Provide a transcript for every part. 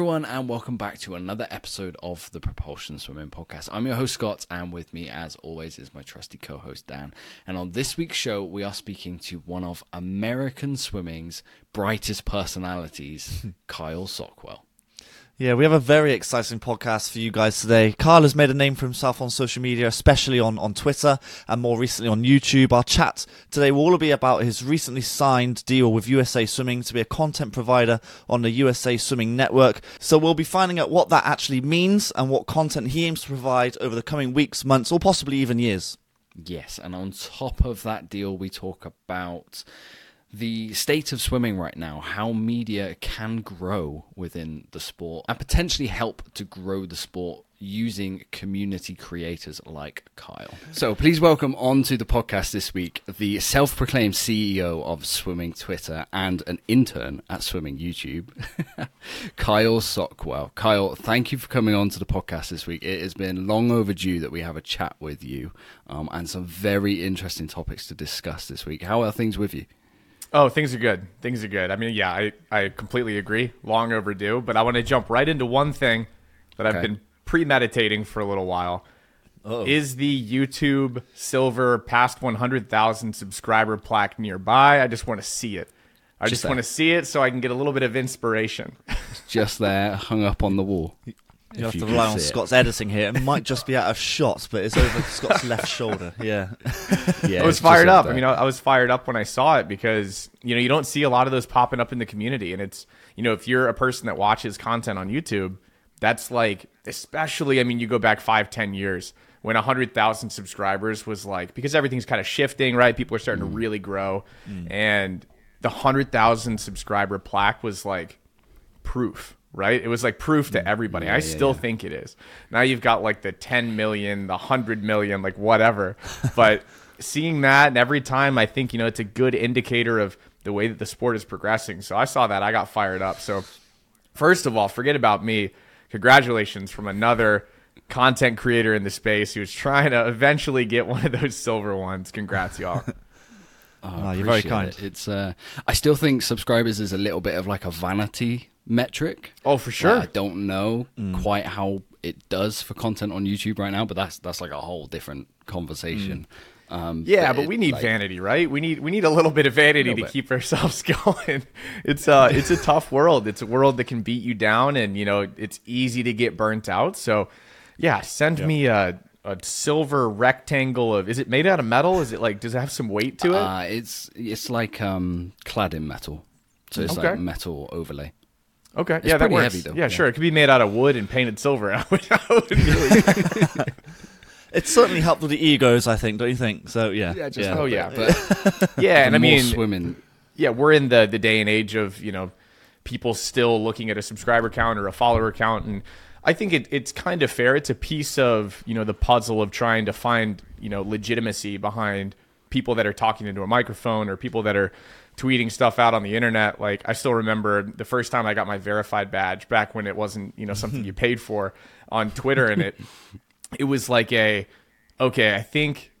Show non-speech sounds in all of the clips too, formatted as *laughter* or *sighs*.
everyone, and welcome back to another episode of the Propulsion Swimming Podcast. I'm your host, Scott, and with me, as always, is my trusty co host, Dan. And on this week's show, we are speaking to one of American swimming's brightest personalities, *laughs* Kyle Sockwell. Yeah, we have a very exciting podcast for you guys today. Kyle has made a name for himself on social media, especially on, on Twitter and more recently on YouTube. Our chat today will all be about his recently signed deal with USA Swimming to be a content provider on the USA Swimming Network. So we'll be finding out what that actually means and what content he aims to provide over the coming weeks, months, or possibly even years. Yes, and on top of that deal, we talk about the state of swimming right now, how media can grow within the sport and potentially help to grow the sport using community creators like Kyle. So please welcome onto the podcast this week the self-proclaimed CEO of Swimming Twitter and an intern at Swimming YouTube, *laughs* Kyle Sockwell. Kyle, thank you for coming on to the podcast this week. It has been long overdue that we have a chat with you um, and some very interesting topics to discuss this week. How are things with you? Oh, things are good. Things are good. I mean, yeah, I, I completely agree. Long overdue. But I want to jump right into one thing that I've been premeditating for a little while. Uh-oh. Is the YouTube silver past 100,000 subscriber plaque nearby? I just want to see it. I just, just want to see it so I can get a little bit of inspiration. *laughs* just there, hung up on the wall. You have to rely on Scott's editing here. It might just be out of shot, but it's over Scott's left shoulder. *laughs* Yeah, yeah. I was fired up. I mean, I was fired up when I saw it because you know you don't see a lot of those popping up in the community, and it's you know if you're a person that watches content on YouTube, that's like especially. I mean, you go back five, ten years when hundred thousand subscribers was like because everything's kind of shifting, right? People are starting mm. to really grow, mm. and the hundred thousand subscriber plaque was like proof right? It was like proof to mm. everybody. Yeah, I still yeah. think it is. Now you've got like the 10 million, the 100 million, like whatever. But *laughs* seeing that, and every time I think, you know, it's a good indicator of the way that the sport is progressing. So I saw that. I got fired up. So, first of all, forget about me. Congratulations from another content creator in the space who's trying to eventually get one of those silver ones. Congrats, y'all. *laughs* Oh, oh you're very kind. It. It's uh, I still think subscribers is a little bit of like a vanity metric. Oh, for sure. I don't know mm. quite how it does for content on YouTube right now, but that's that's like a whole different conversation. Mm. Um, yeah, but, but we need like, vanity, right? We need we need a little bit of vanity to bit. keep ourselves *laughs* going. It's uh it's a tough world. It's a world that can beat you down, and you know it's easy to get burnt out. So, yeah, send yep. me a a silver rectangle of. Is it made out of metal? Is it like does it have some weight to it? Uh, it's it's like um clad in metal, so it's okay. like metal overlay. Okay, it's yeah, that works. Heavy, though. Yeah, yeah, sure. It could be made out of wood and painted silver. *laughs* I would, I would really... *laughs* it's certainly helped with the egos, I think. Don't you think? So yeah, yeah. Just, yeah. Oh yeah, but *laughs* yeah, and I mean, swimming. Yeah, we're in the the day and age of you know people still looking at a subscriber count or a follower count, and I think it, it's kind of fair. It's a piece of you know the puzzle of trying to find you know legitimacy behind people that are talking into a microphone or people that are tweeting stuff out on the internet. Like I still remember the first time I got my verified badge back when it wasn't, you know, something you paid for on Twitter and it it was like a okay, I think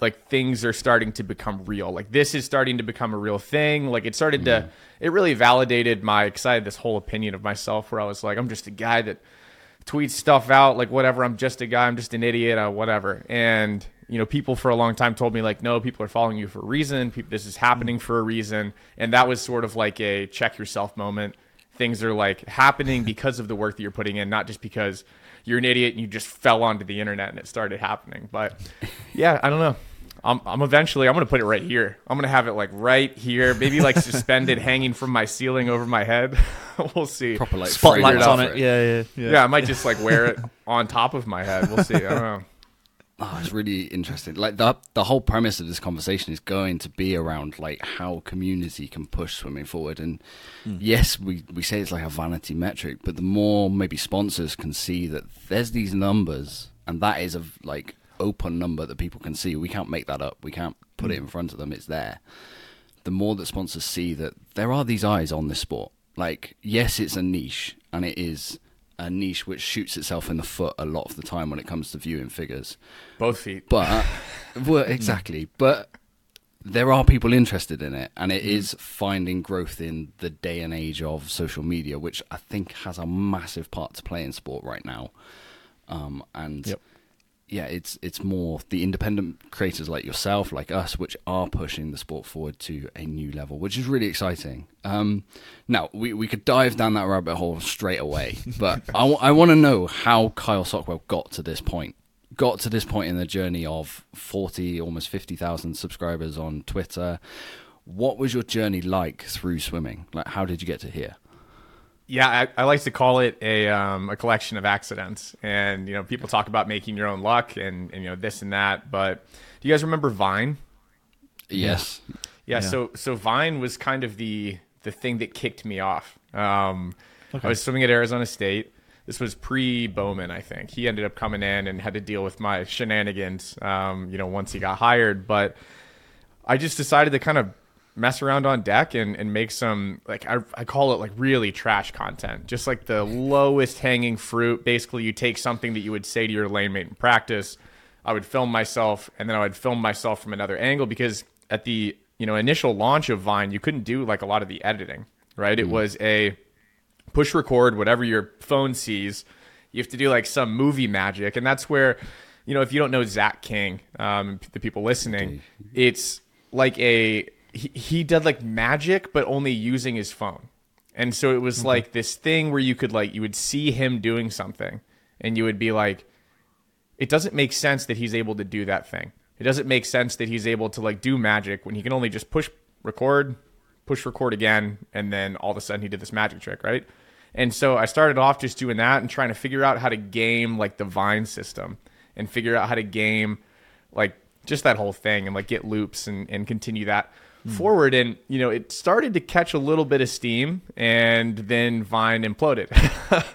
like things are starting to become real. Like this is starting to become a real thing. Like it started to mm-hmm. it really validated my excited this whole opinion of myself where I was like I'm just a guy that tweets stuff out like whatever, I'm just a guy, I'm just an idiot, uh, whatever. And you know, people for a long time told me like, no, people are following you for a reason. People, this is happening for a reason, and that was sort of like a check yourself moment. Things are like happening because of the work that you're putting in, not just because you're an idiot and you just fell onto the internet and it started happening. But yeah, I don't know. I'm, I'm eventually I'm gonna put it right here. I'm gonna have it like right here, maybe like suspended, *laughs* hanging from my ceiling over my head. *laughs* we'll see. Proper like spotlights on it. Yeah, yeah, yeah. Yeah, I might just like wear it on top of my head. We'll see. I don't know. Oh, it's really interesting. Like the the whole premise of this conversation is going to be around like how community can push swimming forward. And mm. yes, we we say it's like a vanity metric, but the more maybe sponsors can see that there's these numbers, and that is a like open number that people can see. We can't make that up. We can't put mm. it hmm. in front of them. It's there. The more that sponsors see that there are these eyes on this sport. Like yes, it's a niche, and it is a niche which shoots itself in the foot a lot of the time when it comes to viewing figures. Both feet. But *laughs* well, exactly. But there are people interested in it, and it is finding growth in the day and age of social media, which I think has a massive part to play in sport right now. Um, and Yep. Yeah, it's it's more the independent creators like yourself, like us, which are pushing the sport forward to a new level, which is really exciting. Um, now we we could dive down that rabbit hole straight away, *laughs* but I, want to know how Kyle Sockwell got to this point. Got to this point in the journey of forty, almost fifty thousand subscribers on Twitter. What was your journey like through swimming? Like, how did you get to here? Yeah, I, I like to call it a um, a collection of accidents, and you know, people talk about making your own luck and, and you know this and that. But do you guys remember Vine? Yes, Yeah, so so Vine was kind of the the thing that kicked me off. Um, I was swimming at Arizona State. This was pre Bowman, I think. He ended up coming in and had to deal with my shenanigans. Um, you know, once he got hired, but I just decided to kind of mess around on deck and, and make some like I, I call it like really trash content. Just like the lowest hanging fruit. Basically you take something that you would say to your lane mate in practice. I would film myself and then i would film myself from another angle because at the you know initial launch of vine you couldn't do like a lot of the editing right? It was a push record whatever your phone sees. You have to do like some movie magic and that's where you know if you don't know zach king um, the people listening it's like a he, he did like magic but only using his phone. And so it was like this thing where you could like you would see him doing something and you would be like it doesn't make sense that he's able to do that thing. It doesn't make sense that he's able to like do magic when he can only just push record push record again and then all of a sudden he did this magic trick right? And so i started off just doing that and trying to figure out how to game like the vine system and figure out how to game like just that whole thing and like get loops and, and continue that Mm. forward and you know it started to catch a little bit of steam and then vine imploded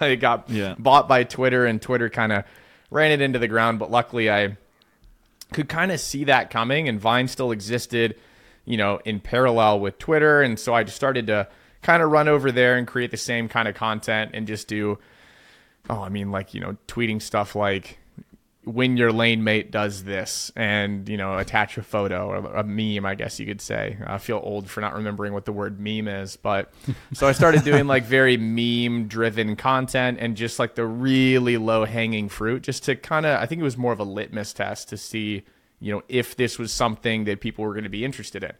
*laughs* it got Yeah. bought by twitter and twitter kind of ran it into the ground but luckily i could kind of see that coming and Vine still existed, you know, in parallel with Twitter. And so I just started to kind of run over there and create the same kind of content and just do, oh, I mean, like, you know, tweeting stuff like when your lane mate does this and, you know, attach a photo or a meme, I guess you could say. I feel old for not remembering what the word meme is. But *laughs* so I started doing like very meme driven content and just like the really low hanging fruit just to kind of, I think it was more of a litmus test to see, you know, if this was something that people were going to be interested in.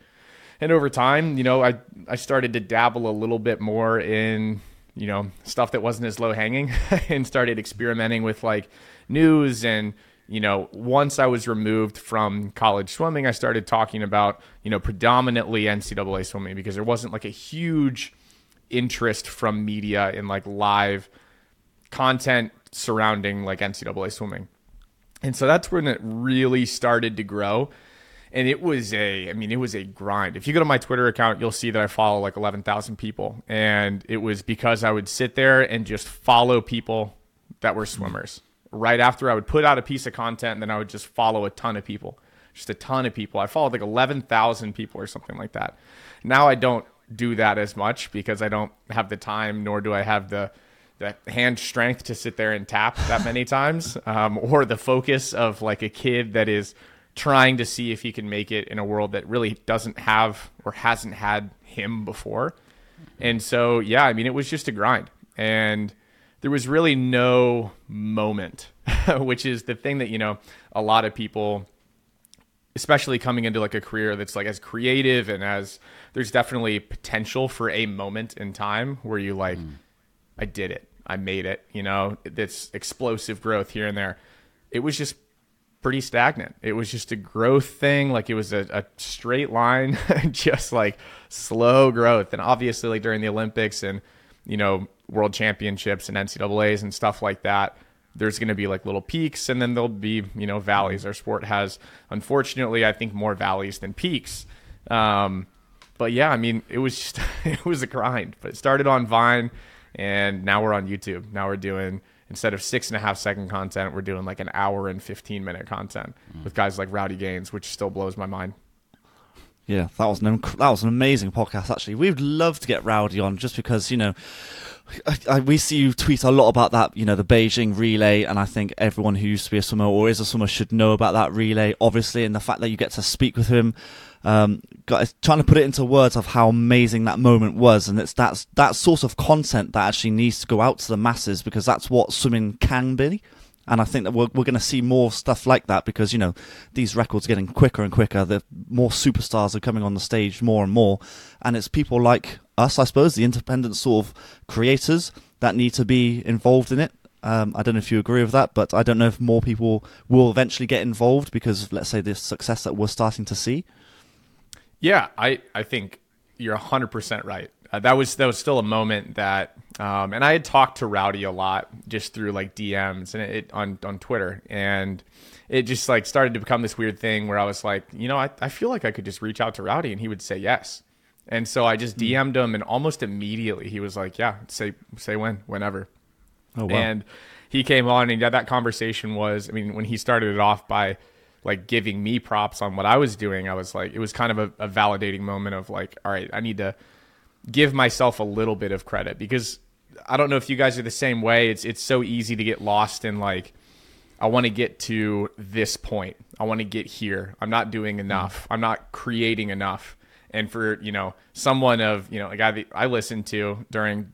And over time, you know, I, I started to dabble a little bit more in, you know, stuff that wasn't as low hanging *laughs* and started experimenting with like news and, you know, once I was removed from college swimming, I started talking about, you know, predominantly NCAA swimming because there wasn't like a huge interest from media in like live content surrounding like NCAA swimming. And so that's when it really started to grow. And it was a, I mean, it was a grind. If you go to my Twitter account, you'll see that I follow like 11,000 people. And it was because I would sit there and just follow people that were swimmers. Right after I would put out a piece of content, and then I would just follow a ton of people, just a ton of people. I followed like 11,000 people or something like that. Now I don't do that as much because I don't have the time, nor do I have the, the hand strength to sit there and tap that many *laughs* times, um, or the focus of like a kid that is trying to see if he can make it in a world that really doesn't have or hasn't had him before. And so, yeah, I mean, it was just a grind. And there was really no moment, *laughs* which is the thing that, you know, a lot of people especially coming into like a career that's like as creative and as there's definitely potential for a moment in time where you like hmm. I did it. I made it, you know, this explosive growth here and there. It was just pretty stagnant. It was just a growth thing. Like it was a, a straight line, *laughs* just like slow growth. And obviously like during the Olympics and, you know, world championships and NCAAs and stuff like that, there's going to be like little peaks and then there'll be, you know, valleys. Our sport has, unfortunately, I think more valleys than peaks. Um, but yeah, I mean, it was just, *laughs* it was a grind, but it started on Vine and now we're on YouTube. Now we're doing, instead of six and a half second content, we're doing like an hour and 15 minute content with guys like Rowdy Gaines, which still blows my mind. Yeah, that was an that was an amazing podcast. Actually, we'd love to get Rowdy on just because you know I, I, we see you tweet a lot about that. You know the Beijing relay, and I think everyone who used to be a swimmer or is a swimmer should know about that relay. Obviously, and the fact that you get to speak with him um, trying to put it into words of how amazing that moment was, and it's that's that sort of content that actually needs to go out to the masses because that's what swimming can be. And I think that we're, we're going to see more stuff like that because, you know, these records are getting quicker and quicker. The more superstars are coming on the stage more and more. And it's people like us, I suppose, the independent sort of creators that need to be involved in it. Um, I don't know if you agree with that, but I don't know if more people will eventually get involved because, let's say, the success that we're starting to see. Yeah, I, I think you're 100% right. Uh, that was that was still a moment that, um, and I had talked to Rowdy a lot just through like DMs and it, on on Twitter, and it just like started to become this weird thing where I was like, you know, I, I feel like I could just reach out to Rowdy and he would say yes, and so I just DM'd him, and almost immediately he was like, yeah, say say when, whenever, Oh, wow. and he came on and yeah, that conversation was, I mean, when he started it off by like giving me props on what I was doing, I was like, it was kind of a, a validating moment of like, all right, I need to give myself a little bit of credit because I don't know if you guys are the same way. It's it's so easy to get lost in like I want to get to this point. I want to get here. I'm not doing enough. I'm not creating enough. And for, you know, someone of, you know, a guy that I listened to during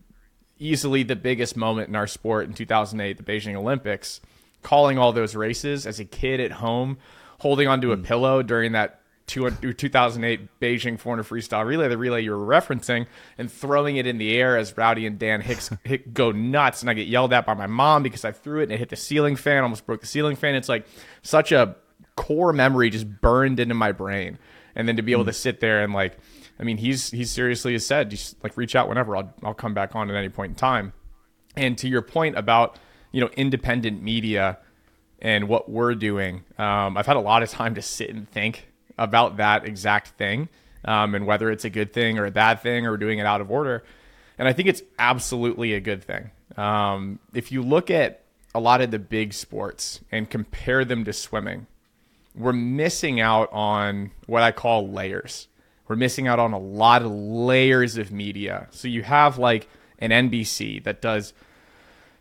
easily the biggest moment in our sport in 2008, the Beijing Olympics, calling all those races as a kid at home, holding onto a mm. pillow during that 2008 Beijing 400 freestyle relay, the relay you were referencing, and throwing it in the air as Rowdy and Dan Hicks *laughs* go nuts. And I get yelled at by my mom because I threw it and it hit the ceiling fan, almost broke the ceiling fan. It's like such a core memory just burned into my brain. And then to be able to sit there and like, I mean, he's he's seriously has said, just like reach out whenever. I'll I'll come back on at any point in time. And to your point about you know independent media and what we're doing, um, I've had a lot of time to sit and think about that exact thing um, and whether it's a good thing or a bad thing or doing it out of order. And I think it's absolutely a good thing. Um, if you look at a lot of the big sports and compare them to swimming, we're missing out on what I call layers. We're missing out on a lot of layers of media. So you have like an NBC that does,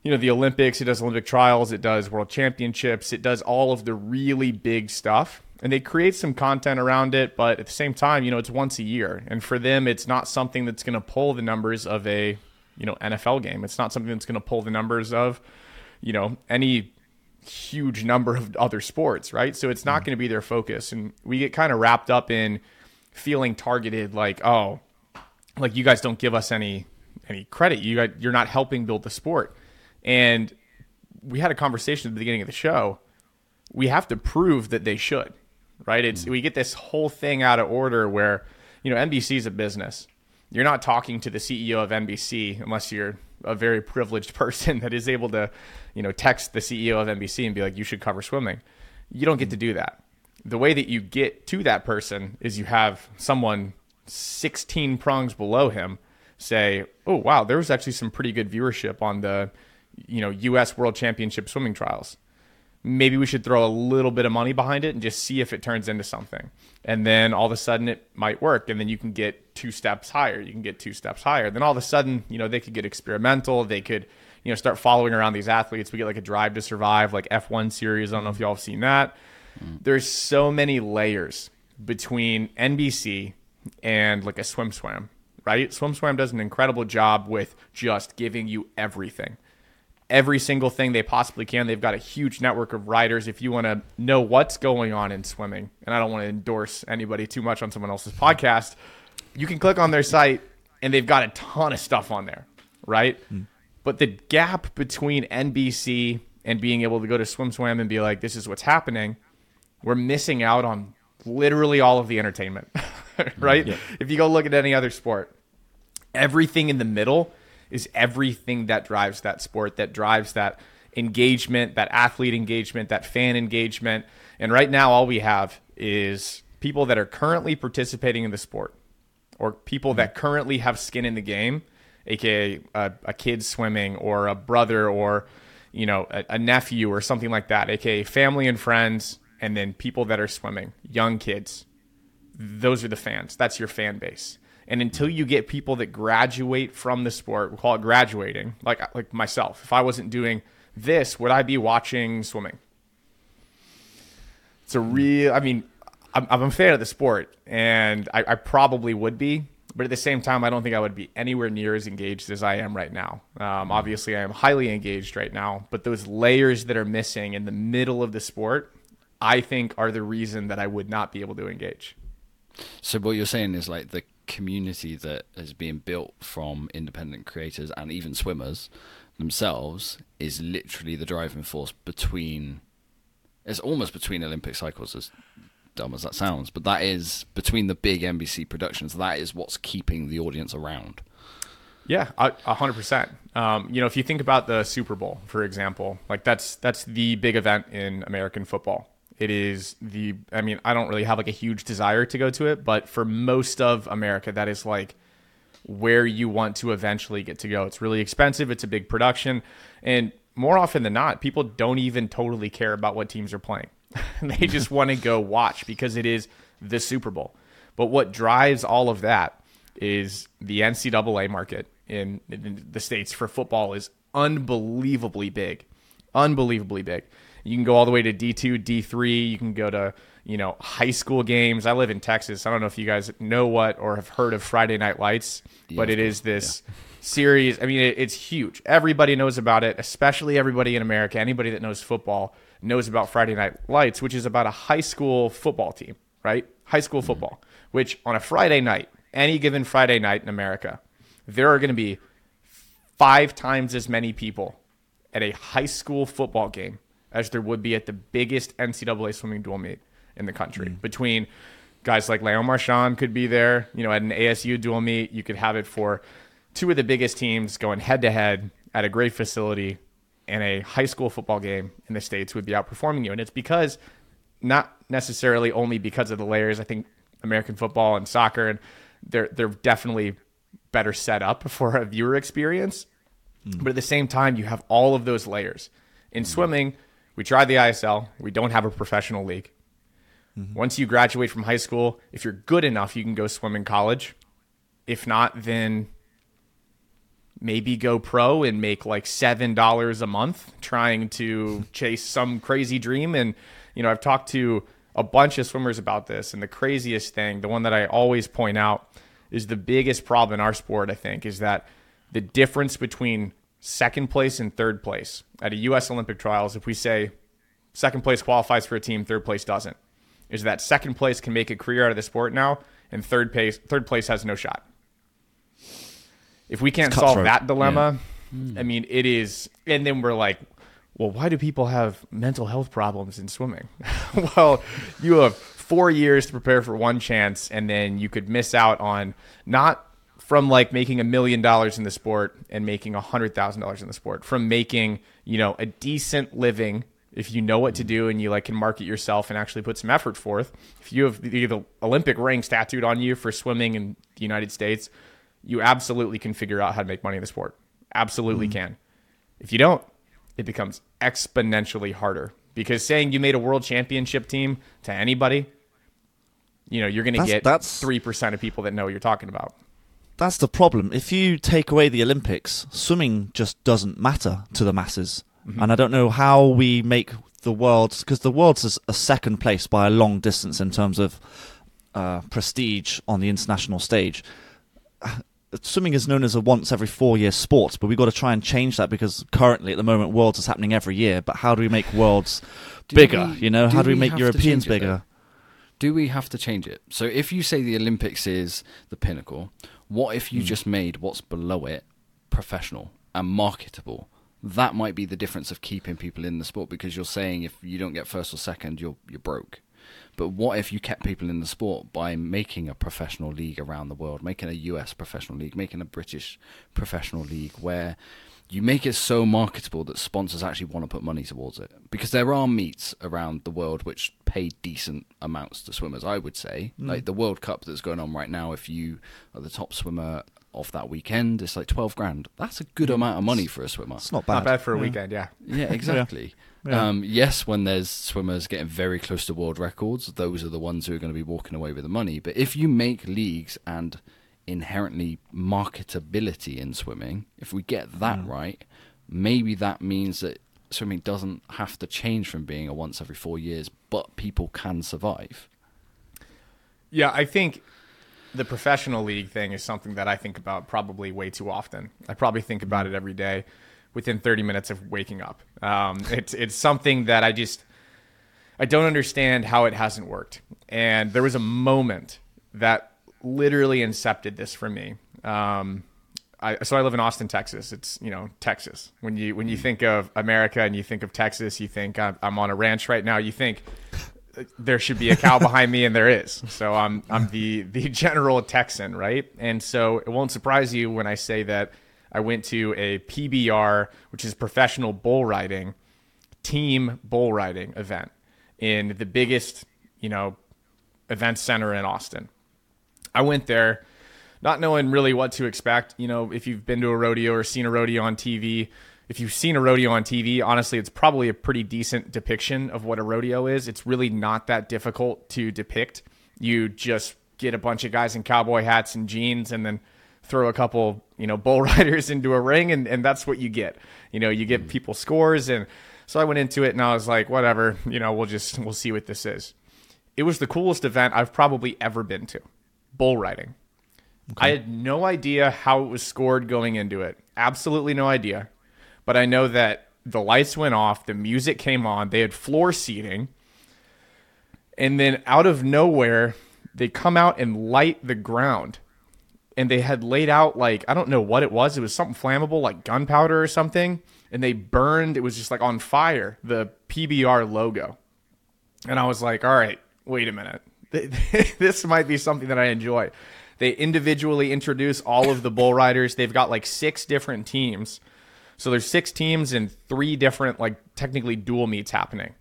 you know, the Olympics, it does Olympic trials, it does world championships, it does all of the really big stuff. And they create some content around it, but at the same time, you know, it's once a year. And for them, it's not something that's going to pull the numbers of a, you know, NFL game. It's not something that's going to pull the numbers of, you know, any huge number of other sports, right? So it's not mm-hmm. going to be their focus. And we get kind of wrapped up in feeling targeted like, oh, like you guys don't give us any any credit. You guys, you're not helping build the sport. And we had a conversation at the beginning of the show. We have to prove that they should, right? It's we get this whole thing out of order where, you know, NBC is a business. You're not talking to the CEO of NBC unless you're a very privileged *laughs* person that is able to, you know, text the CEO of NBC and be like, you should cover swimming. You don't get to do that. The way that you get to that person is you have someone 16 prongs below him say, oh, wow, there was actually some pretty good viewership on the, you know, U.S. World Championship swimming trials. Maybe we should throw a little bit of money behind it and just see if it turns into something. And then all of a sudden it might work. And then you can get two steps higher. You can get two steps higher. Then all of a sudden, you know, they could get experimental. They could, you know, start following around these athletes. We get like a drive to survive, like F1 series. I don't know if y'all have seen that. Mm. There's so many layers between NBC and like a swim swam, right? Swim swam does an incredible job with just giving you everything every single thing they possibly can. They've got a huge network of writers. If you want to know what's going on in swimming, and I don't want to endorse anybody too much on someone else's podcast, you can click on their site and they've got a ton of stuff on there, right? Hmm. But the gap between NBC and being able to go to Swim Swam and be like, this is what's happening, we're missing out on literally all of the entertainment, *laughs* right? If you go look at any other sport, everything in the middle is everything that drives that sport, that drives that engagement, that athlete engagement, that fan engagement. And right now, all we have is people that are currently participating in the sport or people that currently have skin in the game, aka a, a kid swimming or a brother or you know a, a nephew or something like that, aka family and friends, and then people that are swimming, young kids. Those are the fans. That's your fan base. And until you get people that graduate from the sport, we call it graduating, like like myself. If I wasn't doing this, would I be watching swimming? It's a real. I mean, I'm, I'm a fan of the sport, and I, I probably would be. But at the same time, I don't think I would be anywhere near as engaged as I am right now. Um, obviously, I am highly engaged right now, but those layers that are missing in the middle of the sport, I think, are the reason that I would not be able to engage. So what you're saying is like the community that is being built from independent creators and even swimmers themselves is literally the driving force between. It's almost between Olympic cycles, as dumb as that sounds, but that is between the big NBC productions. That is what's keeping the audience around. Yeah, a hundred percent. Um, you know, if you think about the Super Bowl, for example, like that's that's the big event in American football. It is the. I mean, I don't really have like a huge desire to go to it, but for most of America, that is like where you want to eventually get to go. It's really expensive. It's a big production, and more often than not, people don't even totally care about what teams are playing. *laughs* they just *laughs* want to go watch because it is the Super Bowl. But what drives all of that is the NCAA market in, in the states for football is unbelievably big, unbelievably big. You can go all the way to D2, D3. You can go to you know high school games. I live in Texas. I don't know if you guys know what or have heard of Friday Night Lights, but it is this series. I mean, it, it's huge. Everybody knows about it, especially everybody in America. Anybody that knows football knows about Friday Night Lights, which is about a high school football team, right? High school mm-hmm. football, which on a Friday night, any given Friday night in America, there are going to be five times as many people at a high school football game as there would be at the biggest NCAA swimming dual meet in the country. Mm. Between guys like Leon Marchand could be there, you know, at an ASU dual meet, you could have it for two of the biggest teams going head to head at a great facility and a high school football game in the states would be outperforming you and it's because not necessarily only because of the layers. I think American football and soccer and they're they're definitely better set up *laughs* for a viewer experience. But at the same time, you have all of those layers. In mm-hmm. swimming, we tried the ISL. We don't have a professional league. Mm-hmm. Once you graduate from high school, if you're good enough, you can go swim in college. If not, then maybe go pro and make like seven dollars a month trying to *laughs* chase some crazy dream and you know i've talked to a bunch of swimmers about this and the craziest thing the one that i always point out is the biggest problem in our sport i think is that the difference between second place and third place at a us olympic trials if we say second place qualifies for a team third place doesn't is that second place can make a career out of the sport now and third place third place has no shot if we can't solve cutthroat. that dilemma, hmm. I mean, it is. And then we're like, well, why do people have mental health problems in swimming? *laughs* well, you have four years to prepare for one chance, and then you could miss out on not from like making a million dollars in the sport and making a hundred thousand dollars in the sport, from making you know a decent living if you know what to do and you like can market yourself and actually put some effort forth. If you have the, Olympic rings tattooed on you for swimming in the United States, you absolutely can figure out how to make money in the sport. Absolutely mm-hmm. can. If you don't, it becomes exponentially harder because saying you made a world championship team to anybody, you know, you're going to get that's- 3% of people that know what you're talking about. That's the problem. If you take away the Olympics, swimming just doesn't matter to the masses. And I don't know how we make the world because the world's a, a second place by a long distance in terms of uh, prestige on the international stage. Swimming is known as a once every four year sport, but we've got to try and change that because currently at the moment Worlds is happening every year. But how do we make Worlds bigger? we- you know, how do we, make Europeans change it, though? bigger? Do we have to change it? So if you say the Olympics is the pinnacle, what if you hmm. just made what's below it professional and marketable? That might be the difference of keeping people in the sport because you're saying if you don't get first or second, you're you're broke. But what if you kept people in the sport by making a professional league around the world, making a US professional league, making a British professional league where you make it so marketable that sponsors actually want to put money towards it? Because there are meets around the world which pay decent amounts to swimmers, I would say. Like the World Cup that's going on right now, if you are the top swimmer of that weekend, it's like 12 grand. That's a good amount of money for a swimmer. It's not bad. Not bad for a Yeah. weekend, yeah. *laughs* Yeah, exactly. Yeah. Um, yes, when there's swimmers getting very close to world records, those are the ones who are going to be walking away with the money. But if you make leagues and inherently marketability in swimming, if we get that right, maybe that means that swimming doesn't have to change from being a once every four years, but people can survive. Yeah, I think the professional league thing is something that I think about probably way too often. I probably think about it every day within 30 minutes of waking up. Um, *laughs* it's it's something that I just I don't understand how it hasn't worked. And there was a moment that literally incepted this for me. Um, I, so I live in Austin, Texas. It's you know Texas. When you when you think of America and you think of Texas, you think I'm, I'm on a ranch right now. You think there should be a cow behind me, and there is. So I'm I'm the the *laughs* general Texan, right? And so it won't surprise you when I say that I went to a PBR, which is professional bull riding, team bull riding event in the biggest you know event center in Austin. I went there not knowing really what to expect. You know, if you've been to a rodeo or seen a rodeo on TV, if you've seen a rodeo on TV, honestly, it's probably a pretty decent depiction of what a rodeo is. It's really not that difficult to depict. You just get a bunch of guys in cowboy hats and jeans and then throw a couple, you know, bull *laughs* riders into a ring and, and that's what you get. You know, you get mm-hmm. people scores and so I went into it and I was like, whatever, you know, we'll just we'll see what this is. It was the coolest event I've probably ever been to. Bull riding. Okay. I had no idea how it was scored going into it. Absolutely no idea. But I know that the lights went off, the music came on, they had floor seating. And then out of nowhere, they come out and light the ground. And they had laid out like I don't know what it was. It was something flammable like gunpowder or something, and they burned it was just like on fire, the PBR logo. And I was like, "All right, wait a minute. *laughs* this might be something that I enjoy." They individually introduce all of the bull riders. They've got like six different teams. So there's six teams and three different like technically dual meets happening.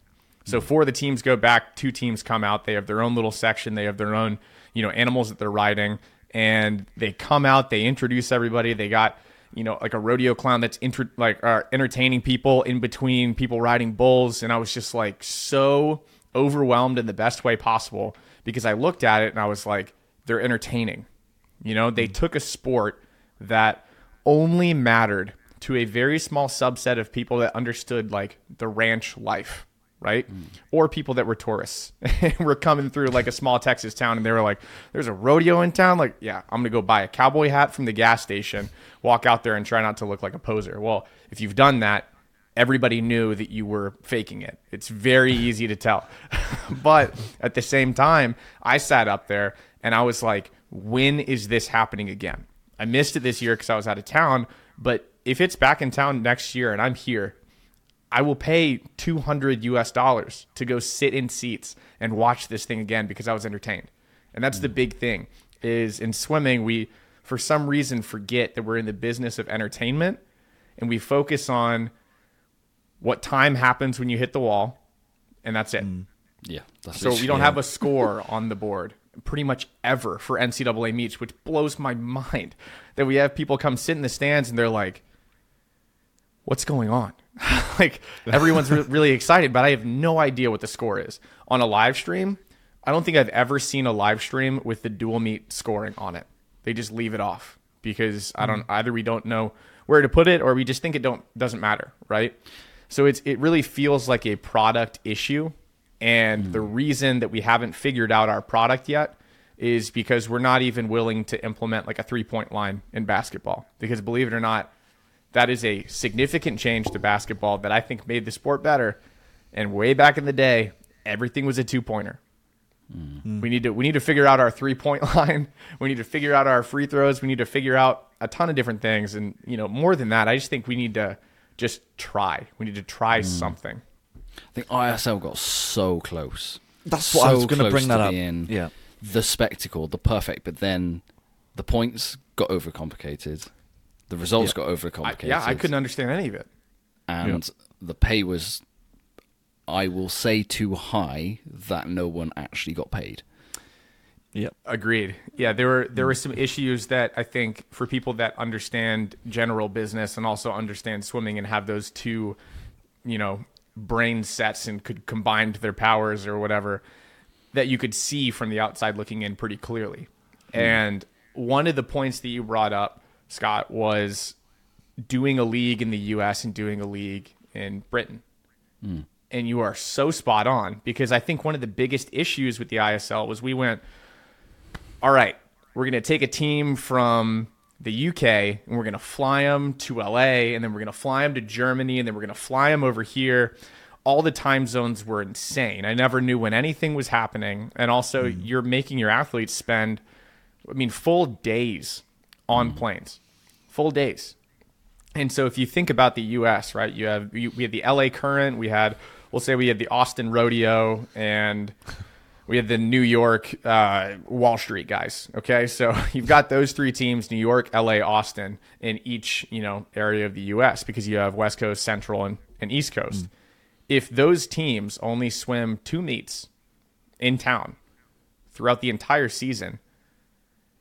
So four of the teams go back, two teams come out. They have their own little section. They have their own, you know, animals that they're riding, and they come out. They introduce everybody. They got, you know, like a rodeo clown that's inter- like uh, entertaining people in between people riding bulls. And I was just like so overwhelmed in the best way possible because I looked at it and I was like, they're entertaining. You know, they took a sport that only mattered to a very small subset of people that understood like the ranch life, right? Mm. Or people that were tourists *laughs* and were coming through like a small Texas town and they were like, there's a rodeo in town. Like, yeah, I'm going to go buy a cowboy hat from the gas station, walk out there and try not to look like a poser. Well, if you've done that, everybody knew that you were faking it. It's very easy to tell. *laughs* but at the same time, I sat up there and I was like, when is this happening again? I missed it this year because I was out of town, but if it's back in town next year and I'm here, I will pay 200 US dollars to go sit in seats and watch this thing again because I was entertained. And that's mm. the big thing is in swimming we for some reason forget that we're in the business of entertainment and we focus on what time happens when you hit the wall and that's it. Mm. Yeah. so we don't yeah. have a score *laughs* on the board pretty much ever for NCAA meets, which blows my *laughs* mind that we have people come sit in the stands and they're like, what's going on? *laughs* like everyone's re- really excited, but I have no idea what the score is. On a live stream, I don't think I've ever seen a live stream with the dual meet scoring on it. They just leave it off because I don't mm. either we don't know where to put it or we just think it don't doesn't matter, right? So it's it really feels like a product issue and mm. the reason that we haven't figured out our product yet is because we're not even willing to implement like a three point line in basketball. Because believe it or not, that is a significant change to basketball that I think made the sport better. And way back in the day, everything was a two pointer. Mm. We need to we need to figure out our three point *laughs* line. We need to figure out our free throws. We need to figure out a ton of different things. And you know, more than that, I just think we need to just try. We need to try mm. something. I think ISL got so close. That's so what I was going to bring that up. Being yeah, the spectacle, the perfect, but then the points got overcomplicated. The results yeah. got overcomplicated. I, yeah, I couldn't understand any of it. And yeah. the pay was, I will say, too high that no one actually got paid. Yep. Agreed. Yeah, there were there were some issues that I think for people that understand general business and also understand swimming and have those two, you know, brain sets and could combine their powers or whatever that you could see from the outside looking in pretty clearly. Mm. And one of the points that you brought up, Scott, was doing a league in the US and doing a league in Britain. Mm. And you are so spot on because I think one of the biggest issues with the ISL was we went all right, we're going to take a team from the UK and we're going to fly them to LA and then we're going to fly them to Germany and then we're going to fly them over here. All the time zones were insane. I never knew when anything was happening. And also, mm-hmm. you're making your athletes spend, I mean, full days on mm-hmm. planes, full days. And so, if you think about the U.S., right, you have you, we had the L.A. Current, we had, we'll say, we had the Austin Rodeo, and we had the New York uh, Wall Street guys. Okay, so *laughs* you've got those three teams: New York, L.A., Austin, in each you know area of the U.S. because you have West Coast, Central, and, and East Coast. If those teams only swim two meets in town throughout the entire season,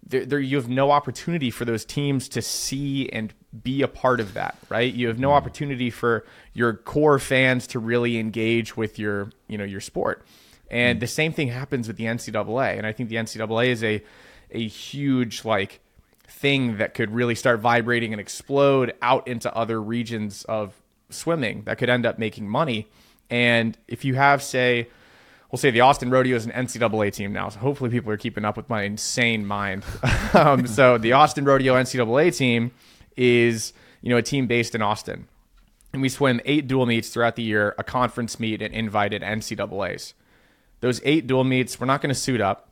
there, there you have no opportunity for those teams to see and be a part of that, right? You have no opportunity for your core fans to really engage with your, you know, your sport. And the same thing happens with the NCAA, and I think the NCAA is a a huge like thing that could really start vibrating and explode out into other regions of swimming that could end up making money. And if you have, say, we'll say the Austin Rodeo is an NCAA team now, so hopefully people are keeping up with my insane mind. *laughs* um, so the Austin Rodeo NCAA team is you know a team based in Austin, and we swim eight dual meets throughout the year, a conference meet, and invited NCAA's. Those eight dual meets, we're not going to suit up.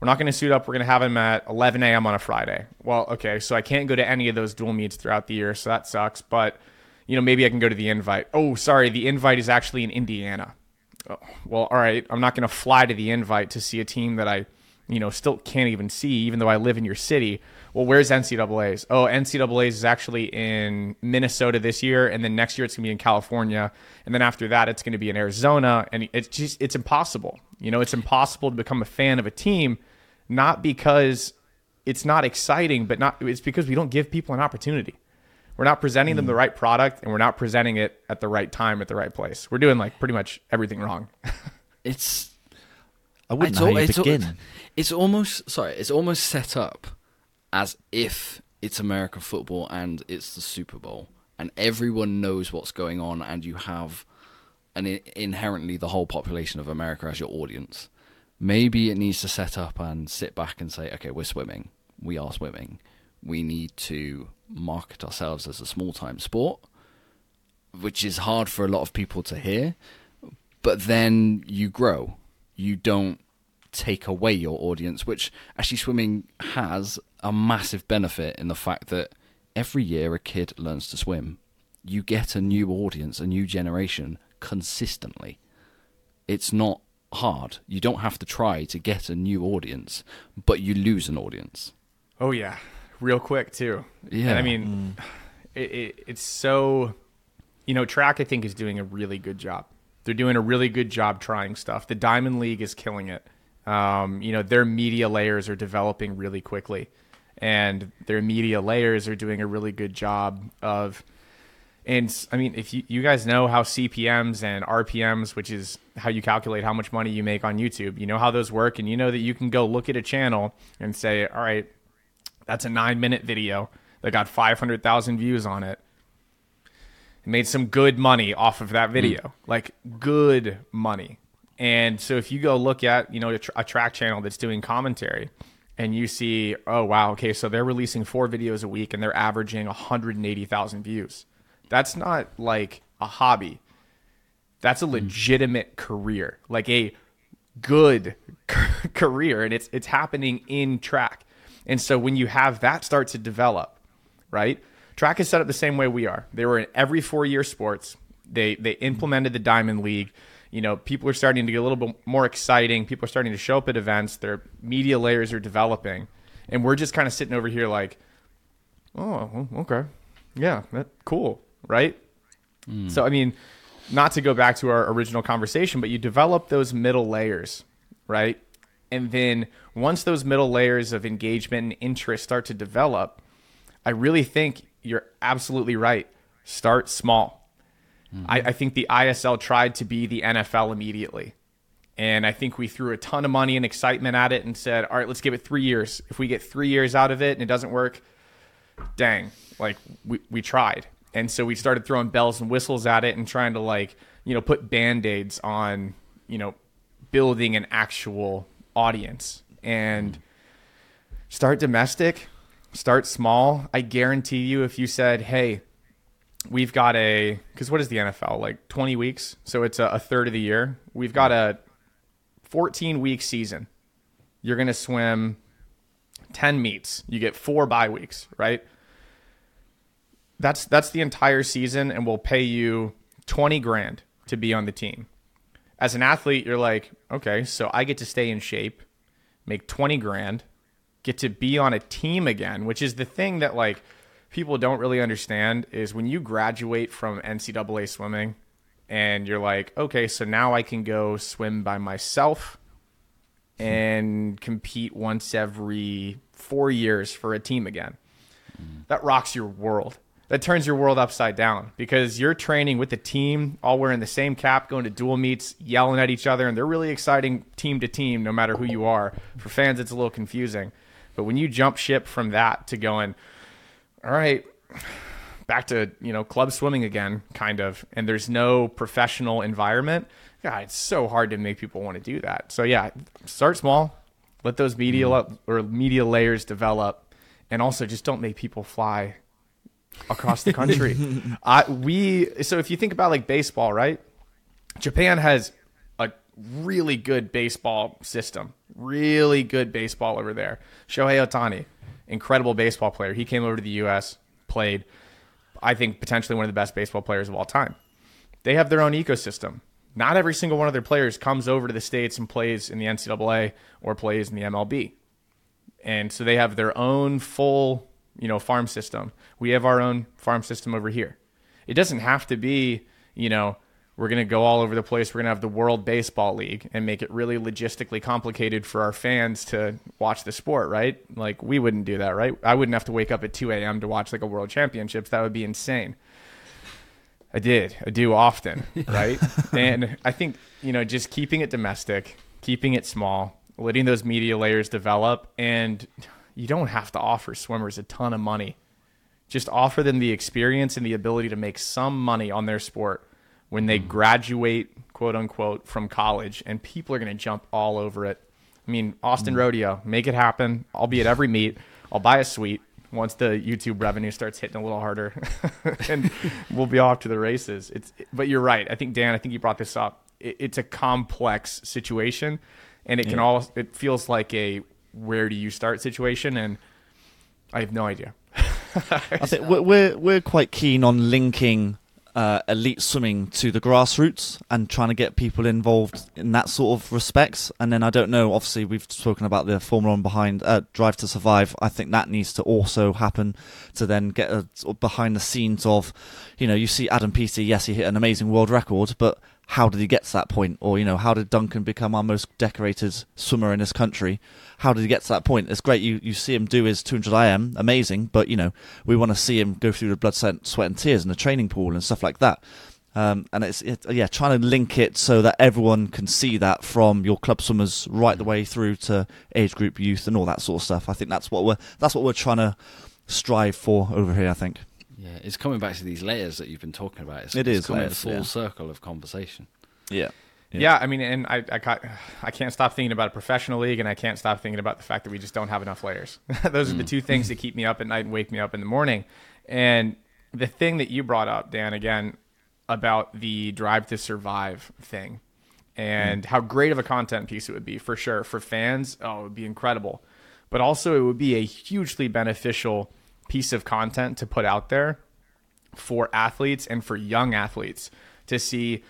We're not going to suit up. We're going to have them at 11 a.m. on a Friday. Well, okay, so I can't go to any of those dual meets throughout the year, so that sucks. But you know, maybe I can go to the invite. Oh, sorry, the invite is actually in Indiana. Oh, well, all right, I'm not going to fly to the invite to see a team that I, you know, still can't even see, even though I live in your city. Well, where's NCAA's? Oh, NCAA's is actually in Minnesota this year, and then next year it's going to be in California, and then after that it's going to be in Arizona, and it's just it's impossible. You know, it's impossible to become a fan of a team, not because it's not exciting, but not it's because we don't give people an opportunity. We're not presenting them the mm. right product, and we're not presenting it at the right time at the right place. We're doing like pretty much everything wrong. *laughs* It's I wouldn't it's know al- how you it's al- begin. it's almost sorry, it's almost set up as if it's American football and it's the Super Bowl and everyone knows what's going on and you have an i- inherently the whole population of America as your audience. Maybe it needs to set up and sit back and say, okay, we're swimming. We are swimming. We need to market ourselves as a small time sport, which is hard for a lot of people to hear. But then you grow. You don't take away your audience, which actually swimming has a massive benefit in the fact that every year a kid learns to swim. You get a new audience, a new generation consistently. It's not hard. You don't have to try to get a new audience, but you lose an audience. Oh yeah, real quick too. Yeah. and I mean, mm. it, it, it's so, you know, track I think is doing a really good job. They're doing a really good job trying stuff. The Diamond League is killing it. Um, you know, their media layers are developing really quickly, and their media layers are doing a really good job of. And I mean, if you, you guys know how CPMs and RPMs, which is how you calculate how much money you make on YouTube, you know how those work, and you know that you can go look at a channel and say, all right, that's a nine minute video that got 500,000 views on it. Made some good money off of that video, like good money. And so if you go look at, you know, a, tr- a track channel that's doing commentary and you see, oh, wow, okay, so they're releasing four videos a week and they're averaging 180,000 views. That's not like a hobby. That's a hmm. legitimate career, like a good *laughs* career, and it's it's happening in track. And so when you have that start to develop, right? Track is set up the same way we are. They were in every four year sports. They they implemented the Diamond League. You know, people are starting to get a little bit more exciting. People are starting to show up at events. Their media layers are developing, and we're just kind of sitting over here like, oh, okay, yeah, that cool, right? Hmm. So I mean, not to go back to our original conversation, but you develop those middle layers, right? And then once those middle layers of engagement and interest start to develop, I really think you're absolutely right. Start small. I, I think the ISL tried to be the NFL immediately. And I think we threw a ton of money and excitement at it and said, all right, let's give it three years. If we get three years out of it and it doesn't work, dang, like we, we tried. And so we started throwing bells and whistles at it and trying to like, you know, put band-aids on, you know, building an actual audience. And start domestic, start small. I guarantee you, if you said, "Hey, we've got a," because what is the NFL like? Twenty weeks, so it's a, a third of the year. We've got a fourteen week season. You're gonna swim ten meets. You get four bye weeks, right? That's that's the entire season, and we'll pay you twenty grand to be on the team. As an athlete, you're like, okay, so I get to stay in shape, make twenty grand, get to be on a team again, which is the thing that like people don't really understand is when you graduate from NCAA swimming and you're like, okay, so now I can go swim by myself hmm. and compete once every four years for a team again. Hmm. That rocks your world. That turns your world upside down because you're training with the team, all wearing the same cap, going to dual meets, yelling at each other, and they're really exciting team to team, no matter who you are. For fans, it's a little confusing. But when you jump ship from that to going, all right, back to you know club swimming again, kind of, and there's no professional environment. God, it's so hard to make people want to do that. So yeah, start small, let those media Mm-hmm. or media layers develop, and also just don't make people fly across the country. *laughs* I we so if you think about like baseball, right? Japan has a really good baseball system, really good baseball over there. Shohei Ohtani, incredible baseball player. He came over to the U.S., played, I think, potentially one of the best baseball players of all time. They have their own ecosystem. Not every single one of their players comes over to the States and plays in the NCAA or plays in the MLB. And so they have their own full, you know, farm system. We have our own farm system over here. It doesn't have to be, you know, we're going to go all over the place. We're going to have the World Baseball League and make it really logistically complicated for our fans to watch the sport, right? Like, we wouldn't do that, right? I wouldn't have to wake up at 2 a.m. to watch like a World Championships. That would be insane. I did. I do often, *laughs* right? and I think, you know, just keeping it domestic, keeping it small, letting those media layers develop, and you don't have to offer swimmers a ton of money. Just offer them the experience and the ability to make some money on their sport when they hmm. graduate, quote unquote, from college, and people are going to jump all over it. I mean, Austin hmm. Rodeo, make it happen. I'll be at every meet. I'll buy a suite once the YouTube revenue starts hitting a little harder, *laughs* and *laughs* we'll be off to the races. It's, but you're right. I think Dan. I think you brought this up. It, it's a complex situation, and it can all. It feels like a where do you start situation, and I have no idea. *laughs* I think we're, we're we're quite keen on linking uh, elite swimming to the grassroots and trying to get people involved in that sort of respects. And then I don't know. Obviously, we've spoken about the Formula One behind uh, Drive to Survive. I think that needs to also happen to then get a, behind the scenes of, you know, you see Adam Peaty. Yes, he hit an amazing world record, but how did he get to that point? Or, you know, how did Duncan become our most decorated swimmer in this country? How did he get to that point? It's great you, you see him do his 200 IM, amazing, but, you know, we want to see him go through the blood, sweat, and tears in the training pool and stuff like that. Um, and it's, it, yeah, trying to link it so that everyone can see that from your club swimmers right the way through to age group youth and all that sort of stuff. I think that's what we're, that's what we're trying to strive for over here, I think. Yeah, it's coming back to these layers that you've been talking about. It's, It it's is coming layers, full yeah. circle of conversation. Yeah. Yeah. I mean, and I, I, ca- *sighs* I can't stop thinking about a professional league, and I can't stop thinking about the fact that we just don't have enough layers. *laughs* Those are the mm. two things that keep me up at night and wake me up in the morning. And the thing that you brought up, Dan, again, about the drive to survive thing and mm. how great of a content piece it would be for sure for fans. Oh, it would be incredible. But also, it would be a hugely beneficial piece of content to put out there for athletes and for young athletes to see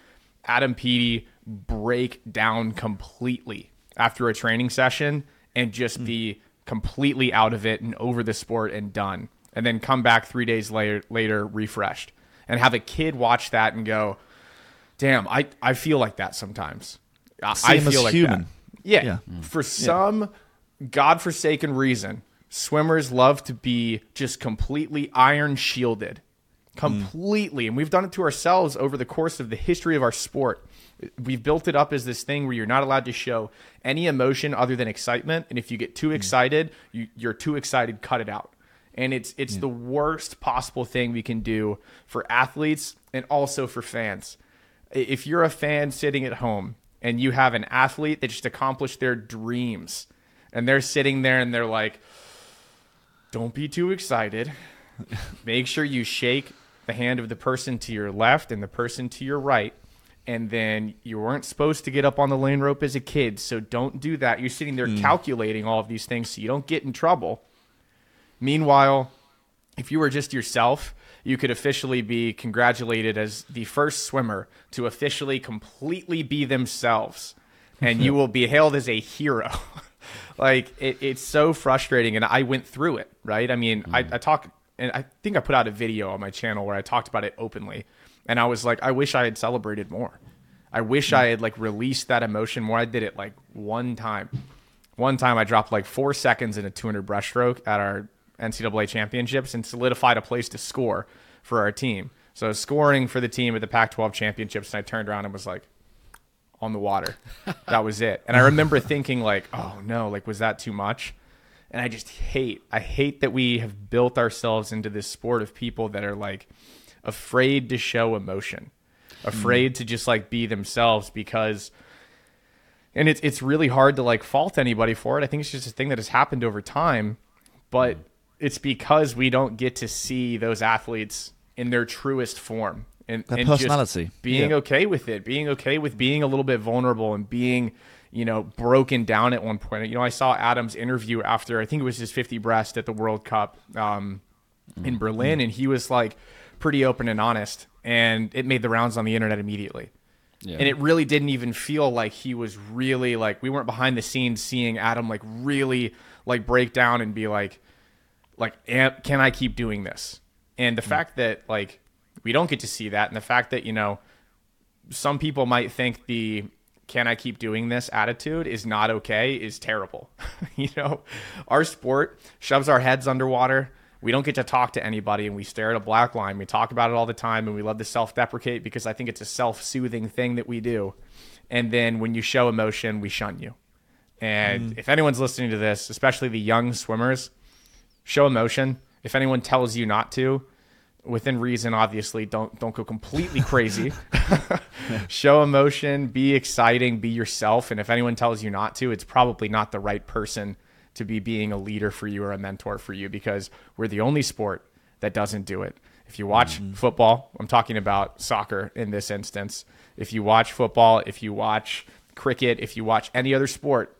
Adam Peaty break down completely after a training session and just be completely out of it and over the sport and done. And then come back three days later, later refreshed and have a kid watch that and go, damn, I, I feel like that sometimes. I, I feel like human. that. Yeah. Yeah. For mm. some godforsaken reason, swimmers love to be just completely iron shielded. Completely. And we've done it to ourselves over the course of the history of our sport. We've built it up as this thing where you're not allowed to show any emotion other than excitement. And if you get too mm. excited, you, you're too excited, cut it out. And it's it's the worst possible thing we can do for athletes and also for fans if you're a fan sitting at home and you have an athlete that just accomplished their dreams and they're sitting there and they're like don't be too excited. Make sure you shake the hand of the person to your left and the person to your right. And then you weren't supposed to get up on the lane rope as a kid, so don't do that. You're sitting there hmm. calculating all of these things so you don't get in trouble. Meanwhile, if you were just yourself, you could officially be congratulated as the first swimmer to officially completely be themselves. And you *laughs* will be hailed as a hero. *laughs* like, it, it's so frustrating. And I went through it, right? I mean, I, mm. I talk, and I think I put out a video on my channel where I talked about it openly. And I was like, I wish I had celebrated more. I wish mm. I had like released that emotion more. I did it like one time. One time I dropped like four seconds in a 200 breaststroke at our NCAA championships and solidified a place to score for our team. So scoring for the team at the Pac 12 championships, and I turned around and was like, on the water. that was it. And I remember *laughs* thinking, like, oh no, like, was that too much? And I just hate, I hate that we have built ourselves into this sport of people that are like afraid to show emotion, afraid mm. to just like be themselves because and it's it's really hard to like fault anybody for it. I think it's just a thing that has happened over time, but mm. it's because we don't get to see those athletes in their truest form and, Their and personality. being Yeah. okay with it, being okay with being a little bit vulnerable and being you know broken down at one point. You know, I saw Adam's interview after I think it was his 50 breast at the World Cup um, in Berlin, and he was like pretty open and honest, and it made the rounds on the internet immediately Yeah. and it really didn't even feel like he was really like we weren't behind the scenes seeing Adam like really like break down and be like like can I keep doing this? And the fact that like we don't get to see that and the fact that you know some people might think the can I keep doing this attitude is not okay is terrible. *laughs* you know, our sport shoves our heads underwater. We don't get to talk to anybody and we stare at a black line. We talk about it all the time and we love to self deprecate because I think it's a self soothing thing that we do. And then when you show emotion, we shun you. And mm. if anyone's listening to this, especially the young swimmers, show emotion. If anyone tells you not to, within reason, obviously, don't don't go completely crazy. *laughs* show emotion, be exciting, be yourself. And if anyone tells you not to, it's probably not the right person to be being a leader for you or a mentor for you because we're the only sport that doesn't do it. If you watch mm-hmm. football, I'm talking about soccer in this instance. If you watch football, if you watch cricket, if you watch any other sport,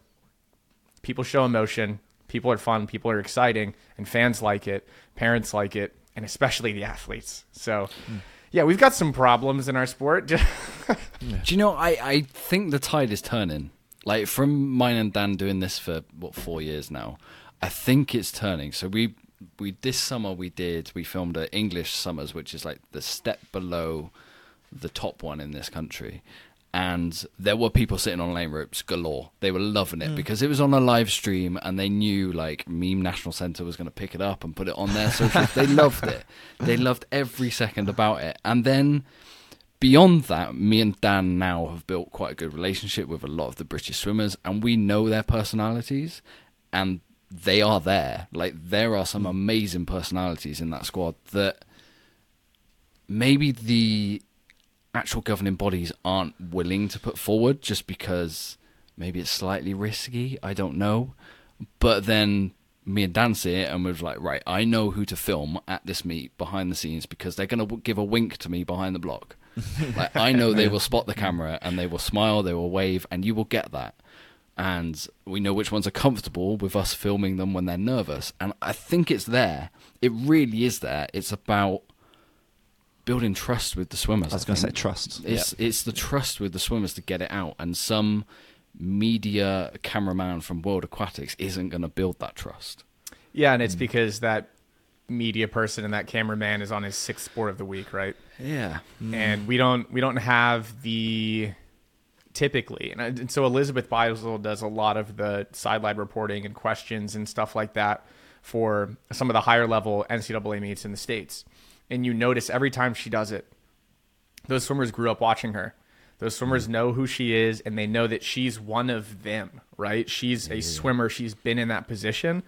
people show emotion, people are fun, people are exciting, and fans like it, parents like it, and especially the athletes. So, hmm. yeah, we've got some problems in our sport. *laughs* Do you know? I I think the tide is turning. Like from mine and Dan doing this for what four years now, I think it's turning. So we we this summer we did we filmed a English summers, which is like the step below the top one in this country. And there were people sitting on lane ropes galore. They were loving it mm. because it was on a live stream and they knew like Meme National Center was going to pick it up and put it on their socials. *laughs* they loved it. They loved every second about it. And then beyond that, me and Dan now have built quite a good relationship with a lot of the British swimmers, and we know their personalities, and they are there. Like there are some mm. amazing personalities in that squad that maybe the actual governing bodies aren't willing to put forward just because maybe it's slightly risky. I don't know, but then. Me and Dan see it, and was like, right, I know who to film at this meet behind the scenes because they're going to give a wink to me behind the block. *laughs* Like I know they will spot the camera and they will smile, they will wave, and you will get that. And we know which ones are comfortable with us filming them when they're nervous. And I think it's there. It really is there. It's about building trust with the swimmers. I was going to say trust. It's it's the trust with the swimmers to get it out, and some media cameraman from World Aquatics isn't going to build that trust. yeah, and it's mm. because that media person and that cameraman is on his sixth sport of the week, right? Yeah, and mm. we don't we don't have the typically and, I- and so elizabeth Beisel does a lot of the sideline reporting and questions and stuff like that for some of the higher level ncaa meets in the states and you notice every time she does it those swimmers grew up watching her. Those swimmers mm. know who she is and they know that she's one of them right? She's a swimmer. She's been in that position.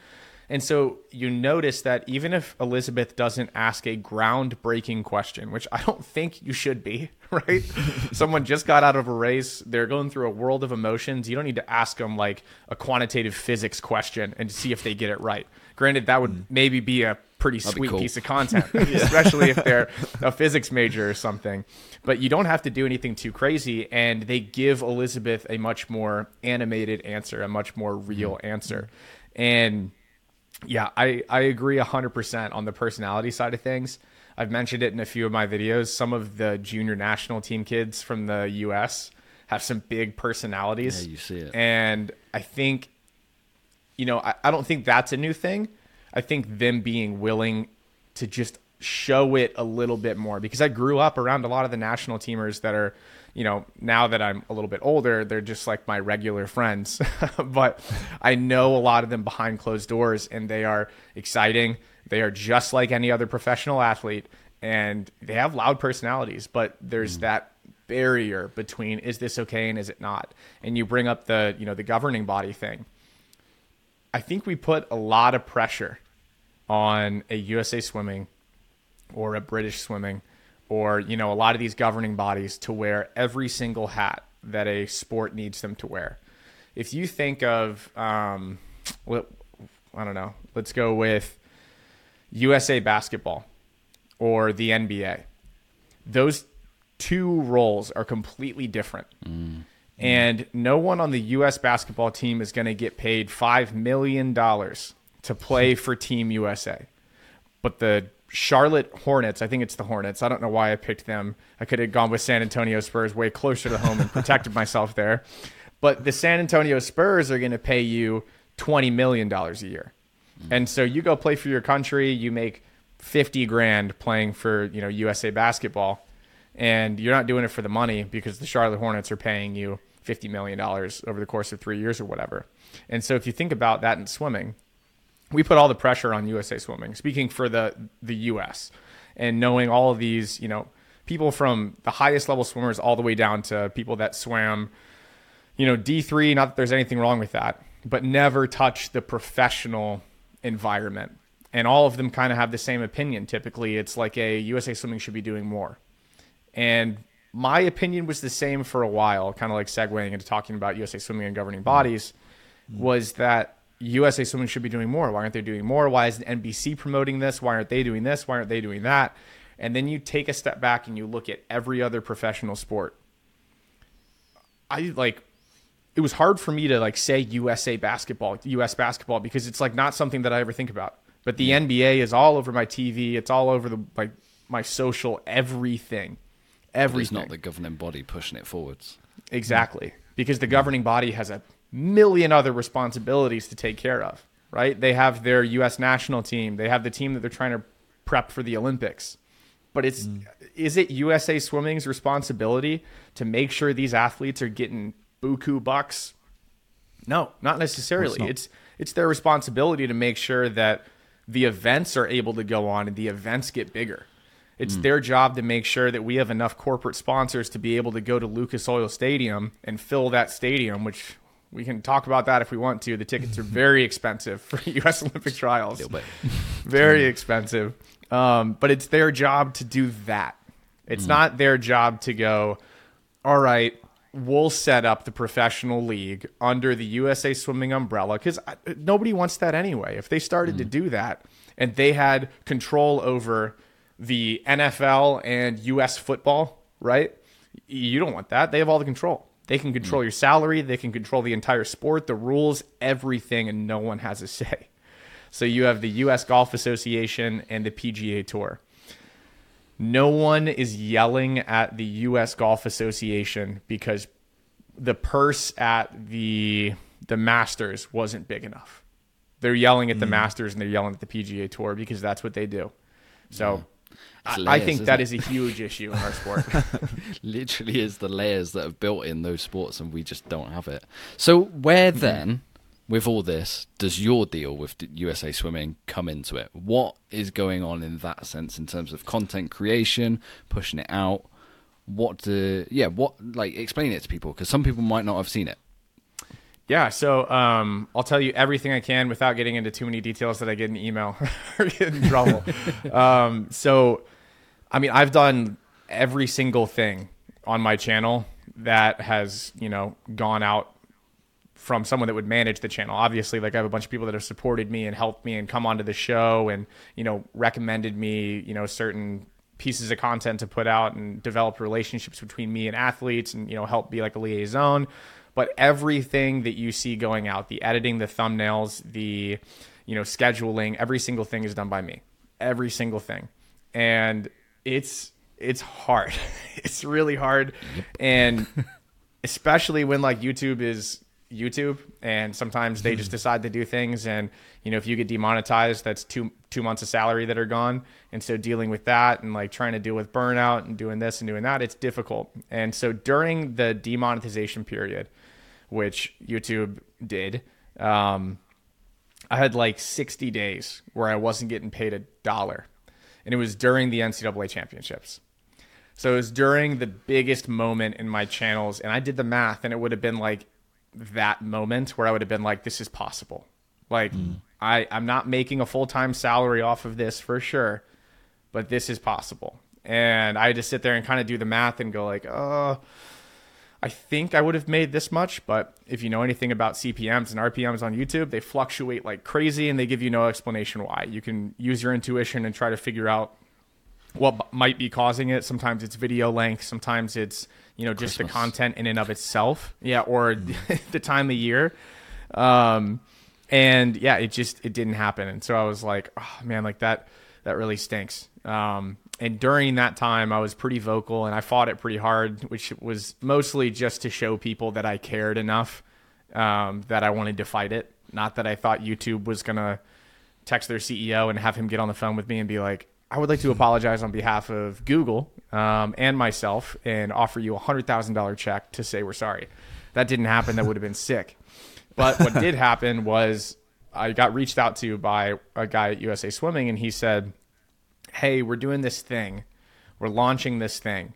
And so you notice that even if Elizabeth doesn't ask a groundbreaking question, which I don't think you should be, *laughs* right? *laughs* Someone just got out of a race, they're going through a world of emotions. You don't need to ask them like a quantitative physics question and see if they get it right. Granted, that would mm. maybe be a pretty That'd sweet cool. piece of content, *laughs* *laughs* especially if they're a physics major or something. But you don't have to do anything too crazy, and they give Elizabeth a much more animated answer, a much more mm-hmm. real answer. And yeah, I, I agree 100% on the personality side of things. I've mentioned it in a few of my videos. Some of the junior national team kids from the US have some big personalities. Yeah, you see it. And I think, you know, I, I don't think that's a new thing. I think them being willing to just show it a little bit more because I grew up around a lot of the national teamers that are, you know, now that I'm a little bit older, they're just like my regular friends. *laughs* but I know a lot of them behind closed doors and they are exciting. They are just like any other professional athlete and they have loud personalities, but there's mm. that barrier between is this okay and is it not? And you bring up the, you know, the governing body thing. I think we put a lot of pressure on a USA Swimming or a British Swimming or you know a lot of these governing bodies to wear every single hat that a sport needs them to wear. If you think of, um, I don't know, let's go with USA Basketball or the NBA. Those two roles are completely different. And no one on the U.S. basketball team is going to get paid $5 million to play for Team USA. But the Charlotte Hornets, I think it's the Hornets. I don't know why I picked them. I could have gone with San Antonio Spurs way closer to home and protected *laughs* myself there. But the San Antonio Spurs are going to pay you $20 million a year. Mm. And so you go play for your country, you make 50 grand playing for, you know, USA basketball and you're not doing it for the money because the Charlotte Hornets are paying you $50 million over the course of three years or whatever. And so if you think about that in swimming, we put all the pressure on USA Swimming, speaking for the, the US, and knowing all of these, you know, people from the highest level swimmers all the way down to people that swam, you know, D3, not that there's anything wrong with that, but never touch the professional environment. And all of them kind of have the same opinion. Typically, it's like a USA Swimming should be doing more. And my opinion was the same for a while, kind of like segueing into talking about USA Swimming and governing bodies, was that USA Swimming should be doing more. Why aren't they doing more? Why is NBC promoting this? Why aren't they doing this? Why aren't they doing that? And then you take a step back and you look at every other professional sport. I like it was hard for me to like say USA basketball, US basketball because it's like not something that I ever think about. But the mm-hmm. NBA is all over my TV. It's all over the like my social everything. But Everything. it's not the governing body pushing it forwards. Exactly. Because the mm. governing body has a million other responsibilities to take care of, right? They have their US national team, they have the team that they're trying to prep for the Olympics. But it's mm. is it USA Swimming's responsibility to make sure these athletes are getting buku bucks? No, not necessarily. not. It's it's their responsibility to make sure that the events are able to go on and the events get bigger. It's mm. their job to make sure that we have enough corporate sponsors to be able to go to Lucas Oil Stadium and fill that stadium, which we can talk about that if we want to. The tickets are very *laughs* expensive for *laughs* U.S. Olympic trials. *laughs* Very expensive. Um, but it's their job to do that. It's not their job to go, all right, we'll set up the professional league under the USA Swimming umbrella because uh, nobody wants that anyway. If they started to do that and they had control over the NFL and US football, right? You don't want that. They have all the control. They can control mm. your salary, they can control the entire sport, the rules, everything, and no one has a say. So you have the US Golf Association and the PGA Tour. No one is yelling at the US Golf Association because the purse at the the Masters wasn't big enough. They're yelling at the mm. Masters and they're yelling at the PGA Tour because that's what they do. So It's I, I think that it? is a huge issue in our sport. *laughs* literally is the layers that have built in those sports and we just don't have it. So where mm-hmm. then with all this does your deal with USA Swimming come into it? What is going on in that sense in terms of content creation, pushing it out? What do yeah, what like explain it to people because some people might not have seen it. Yeah, so um, I'll tell you everything I can without getting into too many details that I get in email *laughs* or get in trouble. *laughs* um, so, I mean, I've done every single thing on my channel that has, you know, gone out from someone that would manage the channel. Obviously, like I have a bunch of people that have supported me and helped me and come onto the show and, you know, recommended me, you know, certain pieces of content to put out and develop relationships between me and athletes and, you know, help be like a liaison. But everything that you see going out, the editing, the thumbnails, the, you know, scheduling, every single thing is done by me. Every single thing. And it's it's hard. *laughs* it's really hard. And *laughs* especially when like YouTube is YouTube and sometimes they just mm-hmm. decide to do things and you know if you get demonetized that's two two months of salary that are gone. And so dealing with that and like trying to deal with burnout and doing this and doing that it's difficult. And so during the demonetization period which YouTube did um, I had like 60 days where I wasn't getting paid a dollar. And it was during the NCAA championships. So it was during the biggest moment in my channels, and I did the math, and it would have been like that moment where I would have been like, "This is possible." Like mm. I, I'm not making a full time salary off of this for sure, but this is possible. And I had to sit there and kind of do the math and go like, oh, I think I would have made this much." But if you know anything about CPMS and RPMs on YouTube, they fluctuate like crazy, and they give you no explanation why. You can use your intuition and try to figure out what might be causing it. Sometimes it's video length. Sometimes it's you know just Christmas. the content in and of itself. Yeah, or mm. *laughs* the time of year. Um, and yeah, it just it didn't happen. And so I was like, oh man, like that that really stinks. Um, and during that time, I was pretty vocal and I fought it pretty hard, which was mostly just to show people that I cared enough um, that I wanted to fight it. Not that I thought YouTube was gonna text their CEO and have him get on the phone with me and be like, I would like to apologize on behalf of Google um, and myself and offer you a hundred thousand dollar check to say we're sorry. That didn't happen. That would have been sick. But what did *laughs* happen was I got reached out to by a guy at USA Swimming, and he said, "Hey, we're doing this thing. We're launching this thing.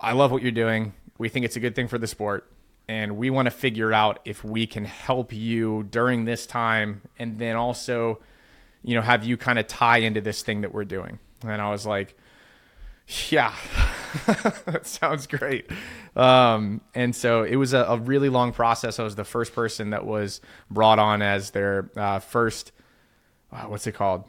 I love what you're doing. We think it's a good thing for the sport." And we want to figure out if we can help you during this time and then also you know, have you kind of tie into this thing that we're doing? And I was like, yeah, *laughs* that sounds great. Um, and so it was a, a, really long process. I was the first person that was brought on as their uh, first, uh, what's it called?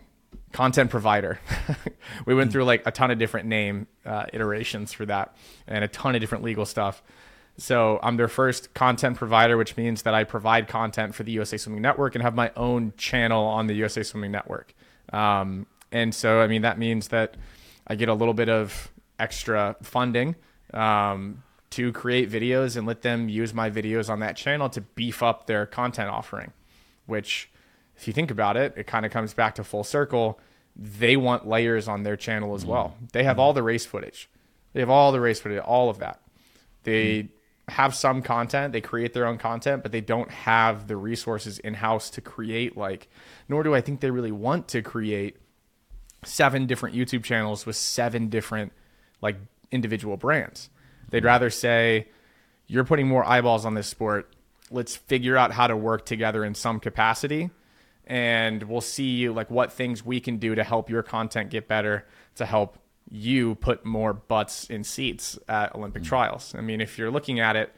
Content provider. *laughs* we went through like a ton of different name uh, iterations for that and a ton of different legal stuff. So I'm their first content provider, which means that I provide content for the USA Swimming Network and have my own channel on the USA Swimming Network. Um, and so, I mean, that means that I get a little bit of extra funding um, to create videos and let them use my videos on that channel to beef up their content offering, which, if you think about it, it kind of comes back to full circle. They want layers on their channel as well. They have all the race footage. They have all the race footage, all of that. They have some content, they create their own content, but they don't have the resources in house to create like nor do I think they really want to create seven different YouTube channels with seven different like individual brands. They'd rather say you're putting more eyeballs on this sport. Let's figure out how to work together in some capacity and we'll see you like what things we can do to help your content get better to help you put more butts in seats at Olympic mm. trials. I mean, if you're looking at it,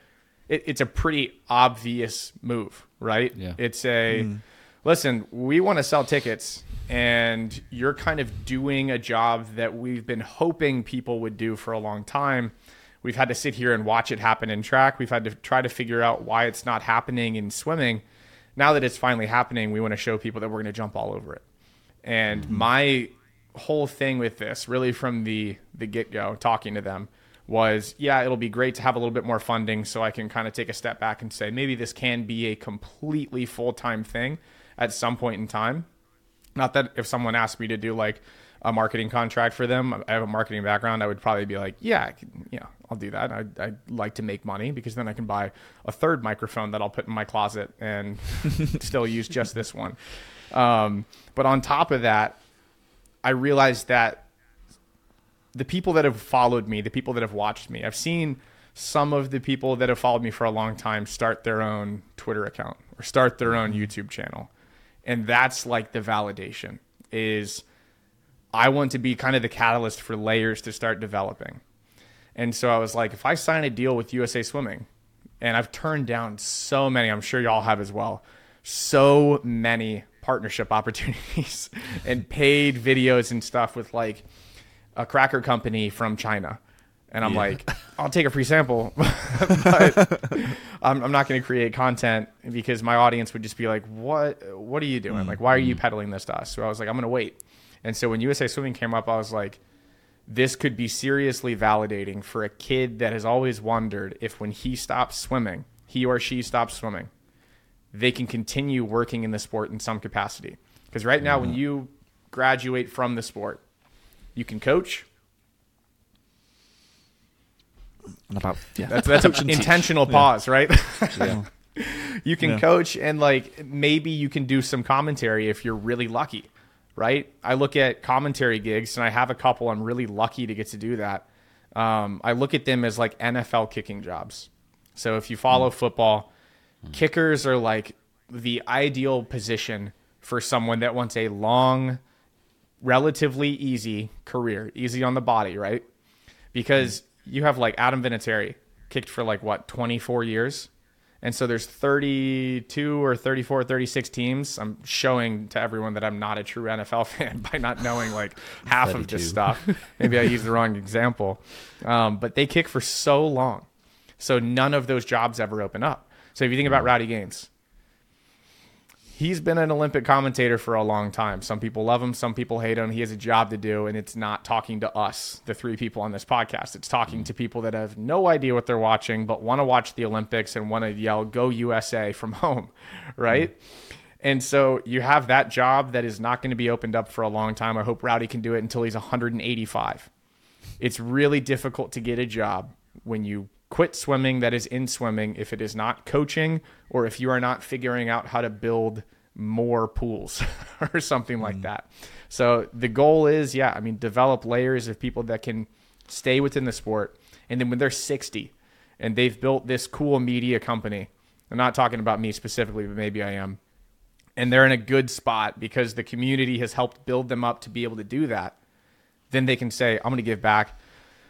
it, it's a pretty obvious move, right? Yeah. It's a mm. Listen, we want to sell tickets, and you're kind of doing a job that we've been hoping people would do for a long time. We've had to sit here and watch it happen in track. We've had to try to figure out why it's not happening in swimming. Now that it's finally happening, we want to show people that we're going to jump all over it. And mm-hmm. my whole thing with this, really from the the get go, talking to them was, yeah, it'll be great to have a little bit more funding so I can kind of take a step back and say maybe this can be a completely full time thing at some point in time. Not that if someone asked me to do like a marketing contract for them, I have a marketing background, I would probably be like, yeah, I can, yeah, I'll do that. I'd, I'd, like to make money because then I can buy a third microphone that I'll put in my closet and *laughs* still use just this one. Um, but on top of that, I realized that the people that have followed me, the people that have watched me, I've seen some of the people that have followed me for a long time start their own Twitter account or start their own YouTube channel. And that's like the validation is I want to be kind of the catalyst for layers to start developing. And so I was like, if I sign a deal with USA Swimming, and I've turned down so many, I'm sure y'all have as well, so many partnership *laughs* opportunities and paid videos and stuff with like a cracker company from China. And I'm Yeah. like, I'll take a free sample, *laughs* but *laughs* I'm, I'm not going to create content because my audience would just be like, "What? What are you doing? Like, why are you mm-hmm. peddling this to us?" So I was like, "I'm going to wait." And so when USA Swimming came up, I was like, "This could be seriously validating for a kid that has always wondered if when he stops swimming, he or she stops swimming, they can continue working in the sport in some capacity. Because right now, when mm-hmm. you graduate from the sport, you can coach. And about yeah, That's that's *laughs* an intentional Yeah. pause, right? Yeah. *laughs* you can Yeah. coach and like maybe you can do some commentary if you're really lucky, right? I look at commentary gigs and I have a couple. I'm really lucky to get to do that. Um, I look at them as like NFL kicking jobs. So if you follow mm. football, mm. kickers are like the ideal position for someone that wants a long, relatively easy career, easy on the body, right? Because mm. You have like Adam Vinatieri kicked for like what 24 years. And so there's 32 or 34, 36 teams. I'm showing to everyone that I'm not a true NFL *laughs* fan by not knowing like half of 32. this stuff. Maybe I used the wrong example. Um, but they kick for so long. So none of those jobs ever open up. So if you think about Rowdy Gaines, he's been an Olympic commentator for a long time. Some people love him, some people hate him. He has a job to do, and it's not talking to us, the three people on this podcast. It's talking to people that have no idea what they're watching, but want to watch the Olympics and want to yell, Go USA *laughs* from home, right? Mm. And so you have that job that is not going to be opened up for a long time. I hope Rowdy can do it until he's 185. It's really difficult to get a job when you quit swimming that is in swimming if it is not coaching or if you are not figuring out how to build more pools *laughs* or something like mm. that. So the goal is, yeah, I mean, develop layers of people that can stay within the sport. And then when they're 60 and they've built this cool media company, I'm not talking about me specifically, but maybe I am, and they're in a good spot because the community has helped build them up to be able to do that then they can say, I'm going to give back.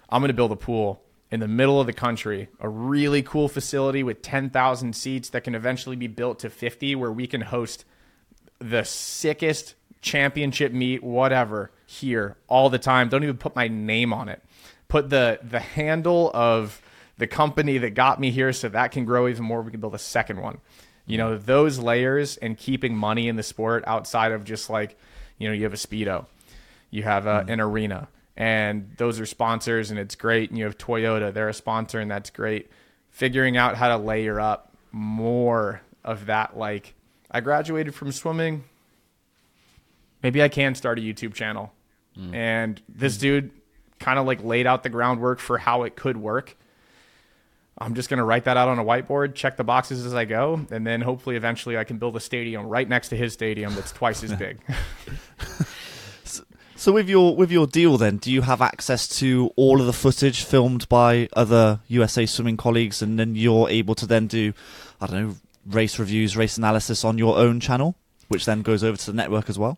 I'm going to build a pool in the middle of the country, a really cool facility with 10,000 seats that can eventually be built to 50, where we can host the sickest championship meet, whatever, here all the time. Don't even put my name on it. Put the the handle of the company that got me here so that can grow even more. We can build a second one. You know, those layers and keeping money in the sport outside of just like, you know, you have a Speedo you have uh, an arena and those are sponsors and it's great. And you have toyota they're a sponsor and that's great. Figuring out how to layer up more of that like i graduated from swimming. Maybe i can start a youtube channel. Mm. And this dude kind of like laid out the groundwork for how it could work. I'm just going to write that out on a whiteboard check the boxes as i go and then hopefully eventually i can build a stadium right next to his stadium that's twice as *laughs* big *laughs* So with your with your deal, then, do you have access to all of the footage filmed by other USA swimming colleagues, and then you're able to then do, I don't know, race reviews, race analysis on your own channel, which then goes over to the network as well?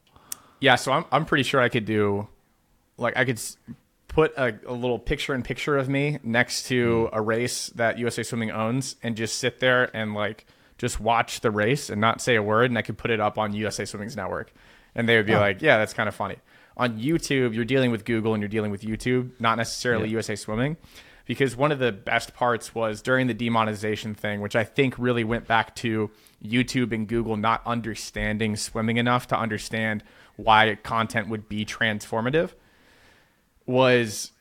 Yeah, so I'm I'm pretty sure I could do, like I could put a, a little picture in picture of me next to hmm. a race that USA Swimming owns, and just sit there and like just watch the race and not say a word, and I could put it up on USA Swimming's network, and they would be oh. like, yeah, that's kind of funny. On YouTube, you're dealing with Google and you're dealing with YouTube, not necessarily USA Swimming. Because one of the best parts was during the demonetization thing, which I think really went back to YouTube and Google not understanding swimming enough to understand why content would be transformative was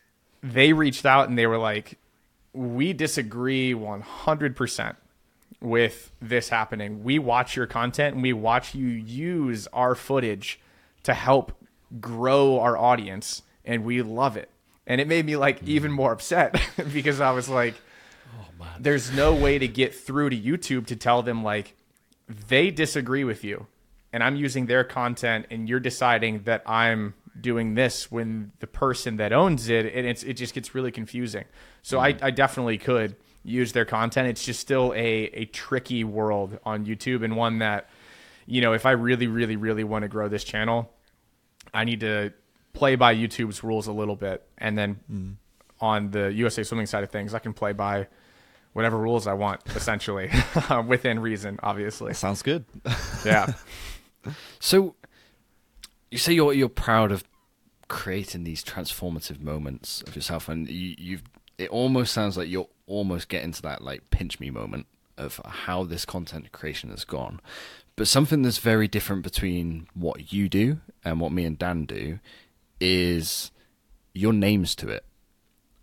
they reached out and they were like, we disagree 100% with this happening. We watch your content and we watch you use our footage to help grow our audience and we love it. And it made me like hmm. even more upset *laughs* because I was like, oh, there's no way to get through to YouTube to tell them like they disagree with you and I'm using their content and you're deciding that I'm doing this when the person that owns it and it's it just gets really confusing. So I, hmm. I definitely could use their content. It's just still a a tricky world on YouTube and one that you know if I really really really want to grow this channel, I need to play by YouTube's rules a little bit and then mm. on the USA Swimming side of things, I can play by whatever rules I want, *laughs* essentially, *laughs* within reason, obviously. Sounds good. Yeah. *laughs* So you say you're you're proud of creating these transformative moments of yourself, and you, you've it almost sounds like you're almost getting to that like pinch me moment of how this content creation has gone. But something that's very different between what you do and what me and Dan do is your names to it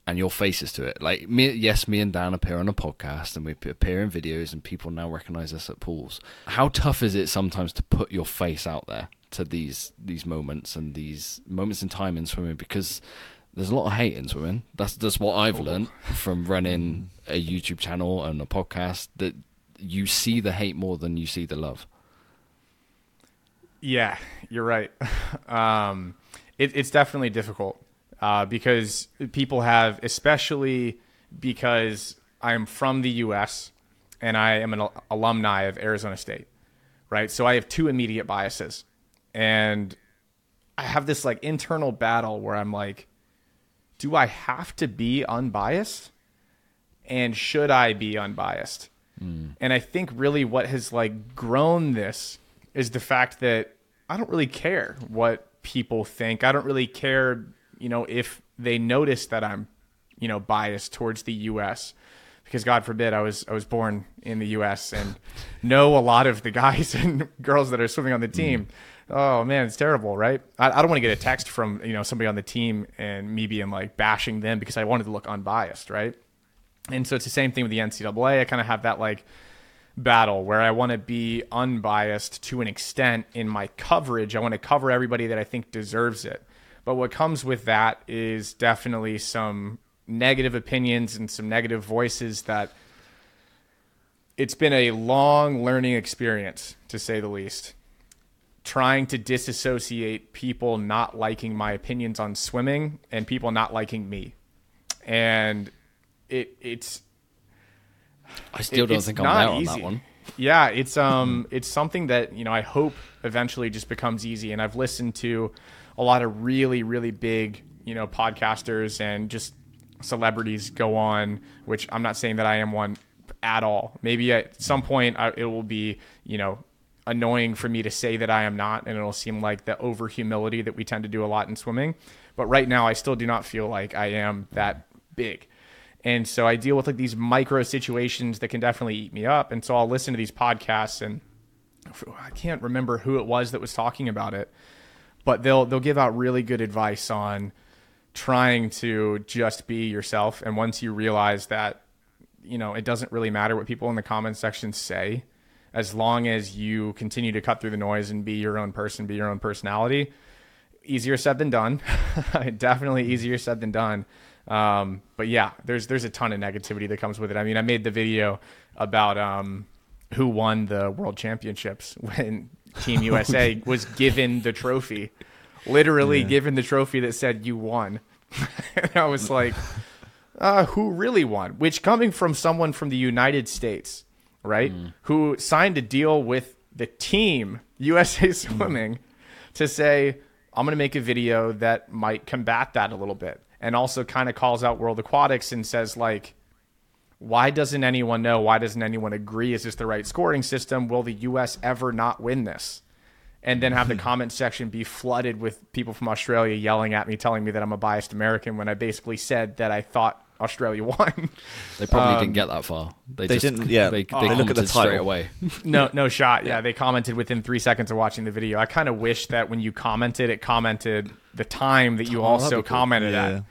and your faces to it. Like me, yes, me and Dan appear on a podcast and we appear in videos, and people now recognize us at pools. How tough is it sometimes to put your face out there to these these moments and these moments in time in swimming? Because there's a lot of hate in swimming. That's that's what I've oh. learned from running a YouTube channel and a podcast. That you see the hate more than you see the love. Yeah, you're right. *laughs* Um, it, it's definitely difficult uh, because people have, especially because I'm from the U.S. and I am an alumni of Arizona State, right? So I have two immediate biases, and I have this like internal battle where I'm like, do I have to be unbiased, and should I be unbiased? And I think really what has like grown this is the fact that I don't really care what people think. I don't really care, you know, if they notice that I'm, you know, biased towards the US because God forbid I was I was born in the US and *laughs* know a lot of the guys *laughs* and girls that are swimming on the mm-hmm. team. Oh man, it's terrible, right? I, I don't want to get a text from, you know, somebody on the team and me being like bashing them because I wanted to look unbiased, right? And so it's the same thing with the NCAA. I kind of have that like battle where I want to be unbiased to an extent in my coverage. I want to cover everybody that I think deserves it. But what comes with that is definitely some negative opinions and some negative voices that it's been a long learning experience to say the least. Trying to disassociate people not liking my opinions on swimming and people not liking me. And it it's I still it- don't think I'm there on easy. that one. Yeah, it's um it's something that, you know, I hope eventually just becomes easy and I've listened to a lot of really really big, you know, podcasters and just celebrities go on, which I'm not saying that I am one at all. Maybe at some point I, it will be, you know, annoying for me to say that I am not and it'll seem like the over humility that we tend to do a lot in swimming. But right now I still do not feel like I am that big. And so I deal with like these micro situations that can definitely eat me up. And so I'll listen to these podcasts and I can't remember who it was that was talking about it, but they'll they'll give out really good advice on trying to just be yourself. And once you realize that, you know, it doesn't really matter what people in the comment section say, as long as you continue to cut through the noise and be your own person, be your own personality. Easier said than done. *laughs* Definitely easier said than done. Um, but yeah, there's there's a ton of negativity that comes with it. I mean, I made the video about um, who won the world championships *laughs* when Team USA *laughs* was given the trophy, literally given the trophy that said you won. and *laughs* I was like, uh, who really won? Which coming from someone from the United States, right, who signed a deal with the team USA Swimming to say, I'm going to make a video that might combat that a little bit. And also kind of calls out World Aquatics and says, like, why doesn't anyone know? Why doesn't anyone agree? Is this the right scoring system? Will the U.S. ever not win this? And then have the *laughs* comment section be flooded with people from Australia yelling at me, telling me that I'm a biased American when I basically said that I thought Australia *laughs* won. They probably Um, didn't get that far. They, they just, didn't- yeah. They, they They look at the commented straight away. *laughs* no, no shot. Yeah, they commented within three seconds of watching the video. I kind of wish that when you commented, it commented the time that you Oh, also be cool. commented Yeah. at.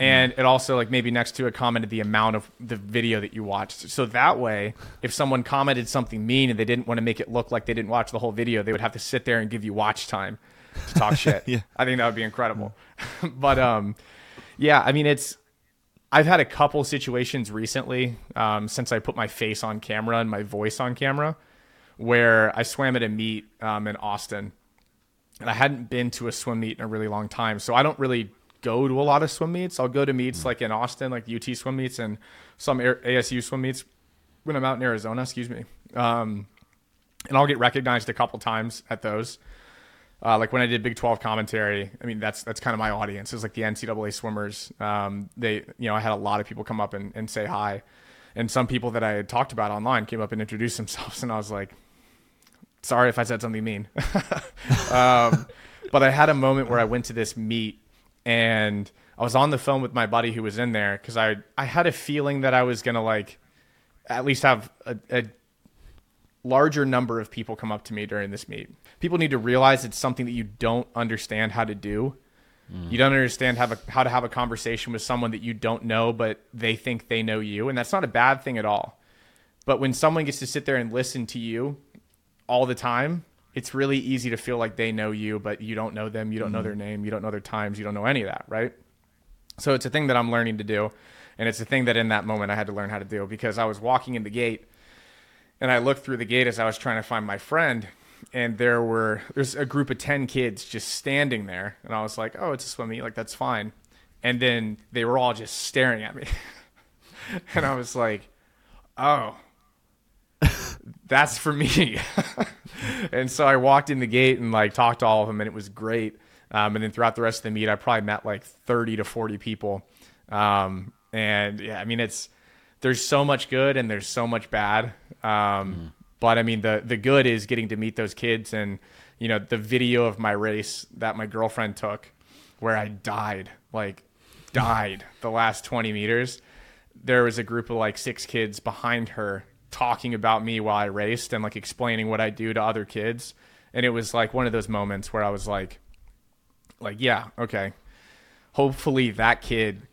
And it also like maybe next to it commented the amount of the video that you watched. So that way, if someone commented something mean and they didn't want to make it look like they didn't watch the whole video, they would have to sit there and give you watch time to talk *laughs* shit. Yeah. I think that would be incredible. but um yeah, I mean it's I've had a couple situations recently um, since I put my face on camera and my voice on camera where I swam at a meet um, in Austin and I hadn't been to a swim meet in a really long time. So I don't really go to a lot of swim meets. I'll go to meets like in Austin, like UT swim meets, and some ASU swim meets when I'm out in Arizona. Excuse me. Um, and I'll get recognized a couple times at those. Uh, like when I did Big 12 commentary, I mean that's that's kind of my audience. It's like the NCAA swimmers. Um, they, you know, I had a lot of people come up and, and say hi, and some people that I had talked about online came up and introduced *laughs* themselves, and I was like, sorry if I said something mean. *laughs* um, but I had a moment where I went to this meet and I was on the phone with my buddy who was in there because I I had a feeling that I was gonna like at least have a, a larger number of people come up to me during this meet. People need to realize it's something that you don't understand how to do. Mm. You don't understand how, how to have a conversation with someone that you don't know, but they think they know you. And that's not a bad thing at all. But when someone gets to sit there and listen to you all the time, it's really easy to feel like they know you, but you don't know them. You don't mm. know their name. You don't know their times. You don't know any of that, right? So it's a thing that I'm learning to do. And it's a thing that in that moment I had to learn how to do because I was walking in the gate and I looked through the gate as I was trying to find my friend, and there were there's a group of ten kids just standing there, and I was like, oh, it's a swim meet, like that's fine. And then they were all just staring at me, *laughs* and I was like, oh, that's for me. *laughs* and so I walked in the gate and like talked to all of them, and it was great. Um, and then throughout the rest of the meet, I probably met like 30 to 40 people. Um, and yeah, I mean, it's there's so much good and there's so much bad. Um, mm. But I mean, the the good is getting to meet those kids and you know the video of my race that my girlfriend took, where I died like died *laughs* the last 20 meters. There was a group of like six kids behind her talking about me while I raced and like explaining what I do to other kids. And it was like one of those moments where I was like, like, yeah, okay. Hopefully that kid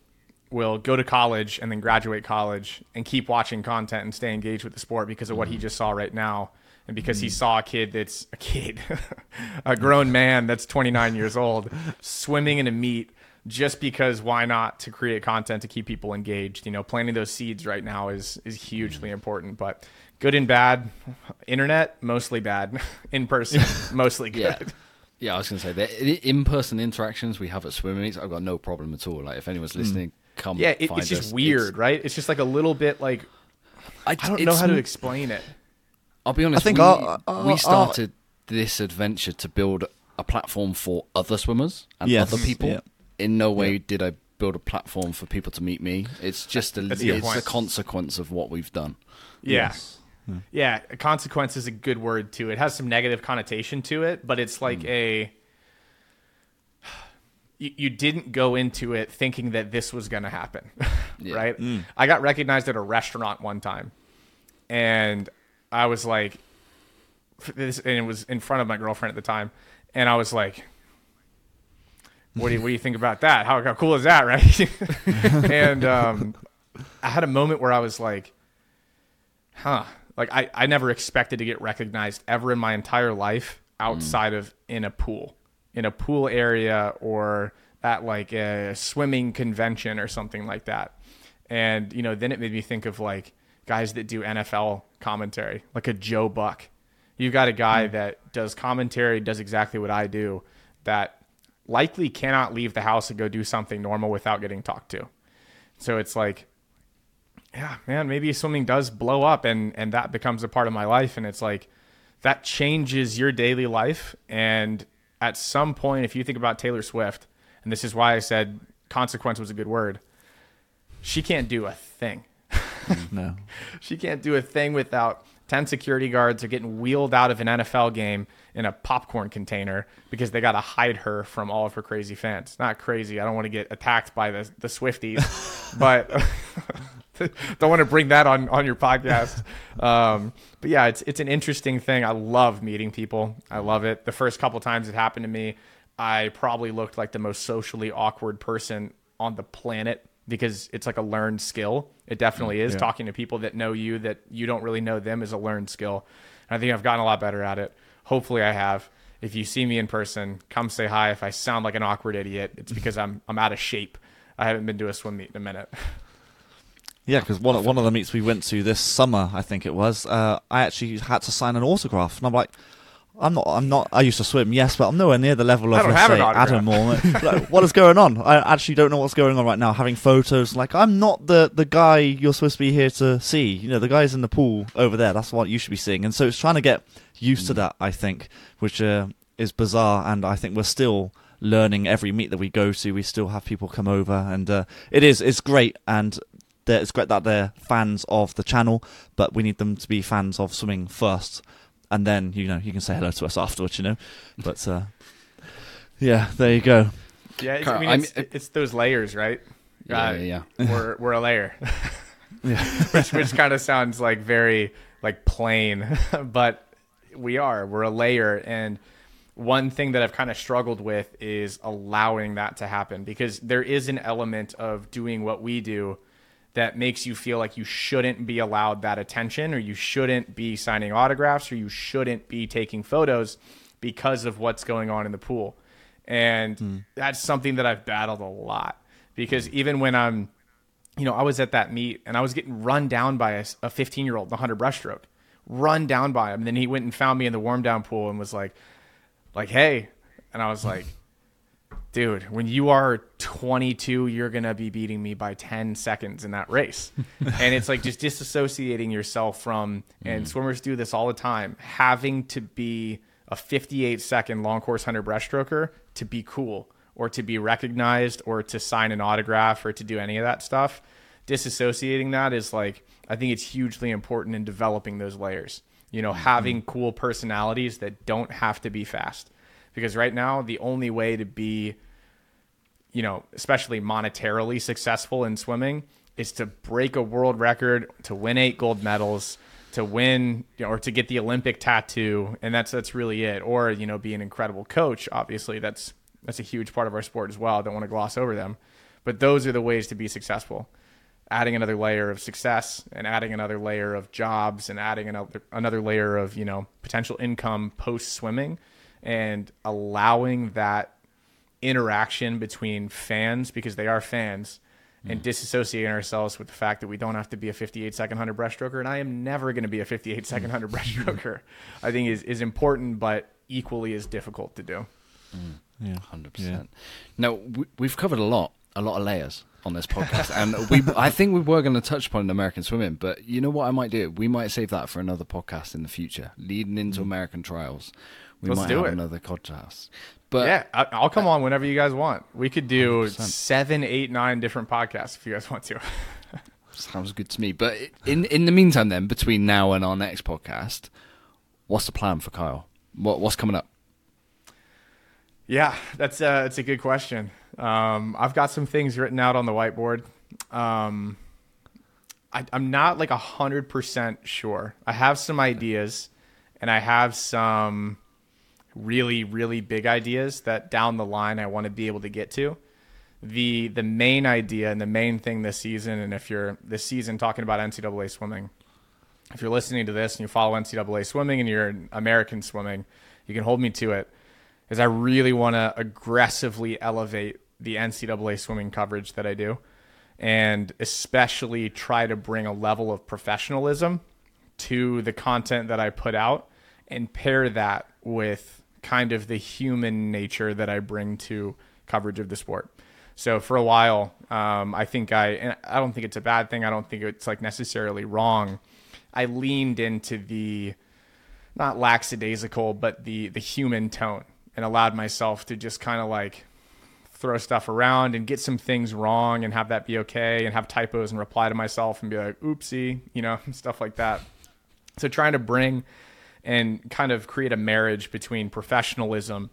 will go to college and then graduate college and keep watching content and stay engaged with the sport because of what he mm-hmm. just saw right now and because he mm-hmm. saw a kid that's a kid *laughs* a grown man that's 29 years old swimming in a meet just because why not to create content to keep people engaged you know planting those seeds right now is is hugely mm-hmm. important but good and bad internet mostly bad *laughs* in person *laughs* mostly good yeah. Yeah, I was going to say the in-person interactions we have at swim meets, I've got no problem at all. Like if anyone's mm. Listening, come. Yeah, it, it's just us. weird, it's, right? It's just like a little bit like I, I don't know how to explain it. I'll be honest. I think we, our, uh, our, we uh, uh, started our, this adventure to build a platform for other swimmers and yes, other people. Yeah. In no way yeah. did I build a platform for people to meet me. It's just a, it's a, a consequence of what we've done. Yeah. Yes. Yeah, consequence is a good word too. It has some negative connotation to it, but it's like mm. a you, you didn't go into it thinking that this was going to happen, *laughs* yeah. right? Mm. I got recognized at a restaurant one time, and I was like, this, and it was in front of my girlfriend at the time, and I was like, what do you, what do you think about that? How, how cool is that, *laughs* right? *laughs* and um, I had a moment where I was like, huh, like I, I never expected to get recognized ever in my entire life outside mm. of in a pool in a pool area or at like a swimming convention or something like that. And, you know, then it made me think of like guys that do NFL commentary, like a Joe Buck. You've got a guy mm. that does commentary, does exactly what I do, that likely cannot leave the house and go do something normal without getting talked to. So it's like, yeah, man, maybe swimming does blow up and, and that becomes a part of my life. And it's like, that changes your daily life. And at some point, if you think about Taylor Swift, and this is why I said consequence was a good word, she can't do a thing. Mm, no. *laughs* she can't do a thing without 10 security guards are getting wheeled out of an NFL game in a popcorn container because they got to hide her from all of her crazy fans. Not crazy. I don't want to get attacked by the, the Swifties, *laughs* but *laughs* *laughs* don't want to bring that on, on your podcast. Um, but yeah, it's, it's an interesting thing. I love meeting people. I love it. The first couple times it happened to me, I probably looked like the most socially awkward person on the planet because it's like a learned skill. It definitely is. Yeah. Talking to people that know you that you don't really know them is a learned skill. And I think I've gotten a lot better at it. Hopefully I have. If you see me in person, come say hi. If I sound like an awkward idiot, it's because I'm I'm out of shape. I haven't been to a swim meet in a minute. *laughs* Yeah, because one one of the meets we went to this summer, I think it was, uh, I actually had to sign an autograph, and I'm like, I'm not. I'm not. I used to swim, yes, but I'm nowhere near the level of let's say. Adam or *laughs* like, what is going on. I actually don't know what's going on right now. Having photos, like I'm not the the guy you're supposed to be here to see. You know, the guy's in the pool over there. That's what you should be seeing. And so it's trying to get used to that. I think, which uh, is bizarre, and I think we're still learning every meet that we go to. We still have people come over, and uh, it is it's great and. They're- It's great that they're fans of the channel, but we need them to be fans of swimming first and then you know you can say hello to us afterwards, you know. But uh, yeah, there you go. Yeah, it's, Carl, I mean, I'm- it's, it's those layers, right? Yeah, Uh, yeah. We're we're a layer, Yeah. *laughs* *laughs* which which kind of sounds like very like plain, *laughs* but we are. We're a layer, and one thing that I've kind of struggled with is allowing that to happen because there is an element of doing what we do that makes you feel like you shouldn't be allowed that attention or you shouldn't be signing autographs or you shouldn't be taking photos because of what's going on in the pool. And hmm. that's something that I've battled a lot because even when I'm, you know, I was at that meet and I was getting run down by a 15 year old, the 100 breaststroke, run down by him. And then he went and found me in the warm down pool and was like, like, hey. And I was like, dude, when you are 22, you're going to be beating me by 10 seconds in that race. *laughs* and it's like just disassociating yourself from, and mm. swimmers do this all the time, having to be a 58 second long course 100 breaststroker to be cool or to be recognized or to sign an autograph or to do any of that stuff. Disassociating that is like, I think it's hugely important in developing those layers. You know, mm, having mm. cool personalities that don't have to be fast because right now the only way to be you know especially monetarily successful in swimming is to break a world record to win eight gold medals to win you know, or to get the olympic tattoo and that's that's really it. Or you know be an incredible coach obviously that's that's a huge part of our sport as well. I don't want to gloss over them. But those are the ways to be successful. Adding another layer of success and adding another layer of jobs and adding another another layer of you know potential income post swimming and allowing that interaction between fans because they are fans and mm. disassociating ourselves with the fact that we don't have to be a 58 second 100 breaststroker and I am never going to be a 58 second 100 breaststroker I think is is important but equally as difficult to do mm. Yeah, Hundred percent. Now we, we've covered a lot, a lot of layers on this podcast, and we I think we were going to touch upon American swimming, but you know what I might do? We might save that for another podcast in the future, leading into mm. American trials. We Let's might do have it. another podcast. But yeah I, I'll come on whenever you guys want we could do 100%. seven eight nine different podcasts if you guys want to *laughs* sounds good to me. But in in the meantime, then between now and our next podcast, what's the plan for Kyle? What what's coming up? Yeah, that's a, that's a good question. Um, I've got some things written out on the whiteboard. Um, I, I'm not like a hundred percent sure. I have some ideas, and I have some really really big ideas that down the line I want to be able to get to. The the main idea and the main thing this season, and if you're this season talking about NCAA swimming, if you're listening to this and you follow NCAA swimming and you're in American swimming, you can hold me to it. Is I really want to aggressively elevate the NCAA swimming coverage that I do, and especially try to bring a level of professionalism to the content that I put out, and pair that with kind of the human nature that I bring to coverage of the sport. So for a while, um, I think I, and I don't think it's a bad thing. I don't think it's like necessarily wrong. I leaned into the not lackadaisical, but the the human tone, and allowed myself to just kind of like throw stuff around and get some things wrong and have that be okay, and have typos and reply to myself and be like, "Oopsie," you know, *laughs* stuff like that. So trying to bring and kind of create a marriage between professionalism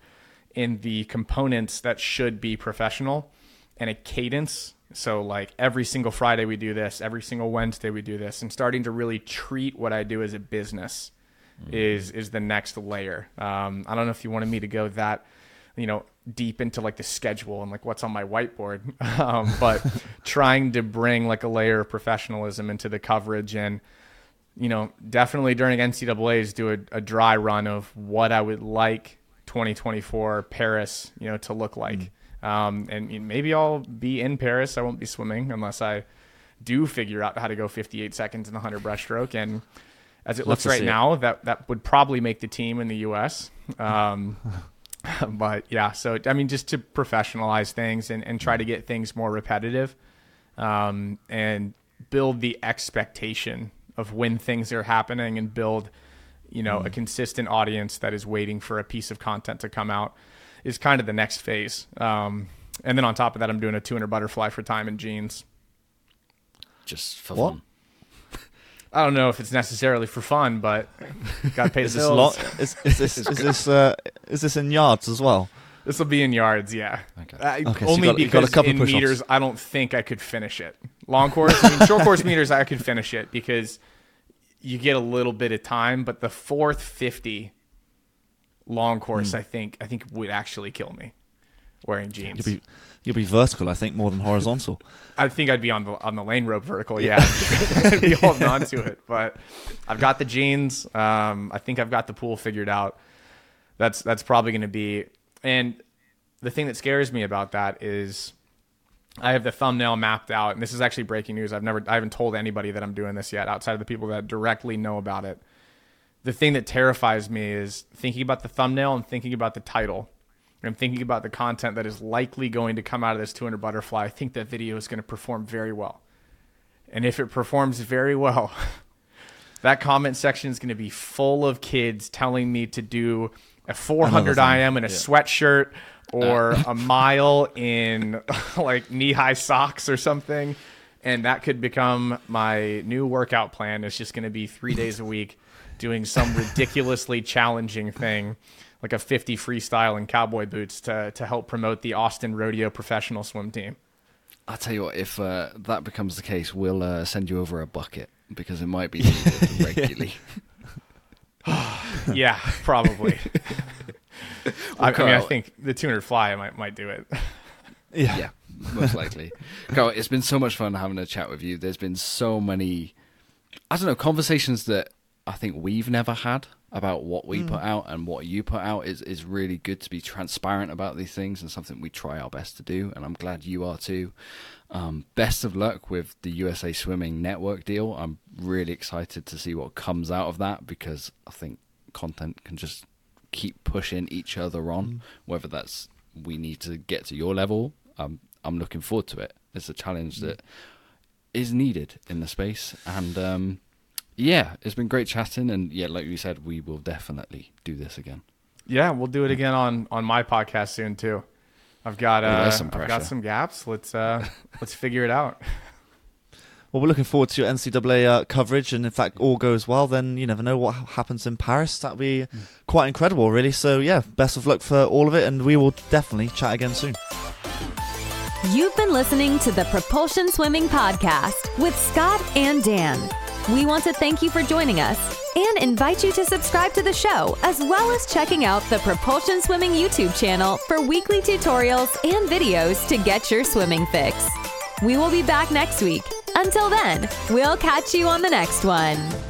in the components that should be professional and a cadence. So like every single Friday we do this, every single Wednesday we do this, and starting to really treat what I do as a business is is the next layer. Um, I don't know if you wanted me to go that you know deep into like the schedule and like what's on my whiteboard, *laughs* um, but *laughs* trying to bring like a layer of professionalism into the coverage and you know, definitely during NCAA's do a, a dry run of what I would like 2024 Paris, you know, to look like. Um, and maybe I'll be in Paris. I won't be swimming unless I do figure out how to go 58 seconds in the 100 breaststroke. And as it Love looks right see it. now, that that would probably make the team in the U.S. Um, *laughs* but yeah, so I mean, just to professionalize things and, and try to get things more repetitive, um, and build the expectation of when things are happening, and build, you know, a consistent audience that is waiting for a piece of content to come out, is kind of the next phase. Um, and then on top of that, I'm doing a 200 butterfly for time and jeans. Just for What? fun. *laughs* I don't know if it's necessarily for fun, but got to pay the Is this bills. long? *laughs* Is, is this is this uh, is this in yards as well? This will be in yards, yeah. Okay. Uh, Okay, so only you got- you got a because couple in push-ups. meters, I don't think I could finish it. Long course, I mean, short course meters, I could finish it because you get a little bit of time. But the fourth fifty long course, Hmm. I think, I think would actually kill me wearing jeans. You'll be you'll be vertical, I think, more than horizontal. *laughs* I think I'd be on the on the lane rope vertical. Yeah, *laughs* I'd be holding on to it. But I've got the jeans. Um, I think I've got the pool figured out. That's that's probably going to be. And the thing that scares me about that is, I have the thumbnail mapped out, and this is actually breaking news. I've never, I haven't told anybody that I'm doing this yet, outside of the people that directly know about it. The thing that terrifies me is thinking about the thumbnail and thinking about the title. I'm thinking about the content that is likely going to come out of this 200 butterfly. I think that video is going to perform very well. And if it performs very well, *laughs* that comment section is going to be full of kids telling me to do a 400 thing, IM in a sweatshirt or a mile in *laughs* like knee high socks or something. And that could become my new workout plan. It's just going to be three days a week doing some ridiculously challenging thing like a 50 freestyle in cowboy boots to, to help promote the Austin Rodeo professional swim team. I'll tell you what, if uh, that becomes the case, we'll uh, send you over a bucket because it might be needed *laughs* regularly. Yeah, probably. *laughs* I, I mean, I think the 200 fly might might do it. *laughs* yeah, yeah, most likely. Kyle, it's been so much fun having a chat with you. There's been so many, I don't know, conversations that I think we've never had about what we put out and what you put out is, is really good to be transparent about these things and something we try our best to do. And I'm glad you are too. Um, best of luck with the USA Swimming Network deal. I'm really excited to see what comes out of that because I think content can just keep pushing each other on, whether that's we need to get to your level. Um, I'm looking forward to it. It's a challenge that is needed in the space. And um, yeah, it's been great chatting. And yeah, like you said, we will definitely do this again. Yeah, we'll do it again on on my podcast soon too. I've got uh, some I've got some gaps. Let's uh *laughs* let's figure it out. Well, we're looking forward to your NCAA uh, coverage, and if that all goes well, then you never know what happens in Paris. That'd be quite incredible, really. So, yeah, best of luck for all of it, and we will definitely chat again soon. You've been listening to the Propulsion Swimming Podcast with Scott and Dan. We want to thank you for joining us and invite you to subscribe to the show, as well as checking out the Propulsion Swimming YouTube channel for weekly tutorials and videos to get your swimming fix. We will be back next week. Until then, we'll catch you on the next one.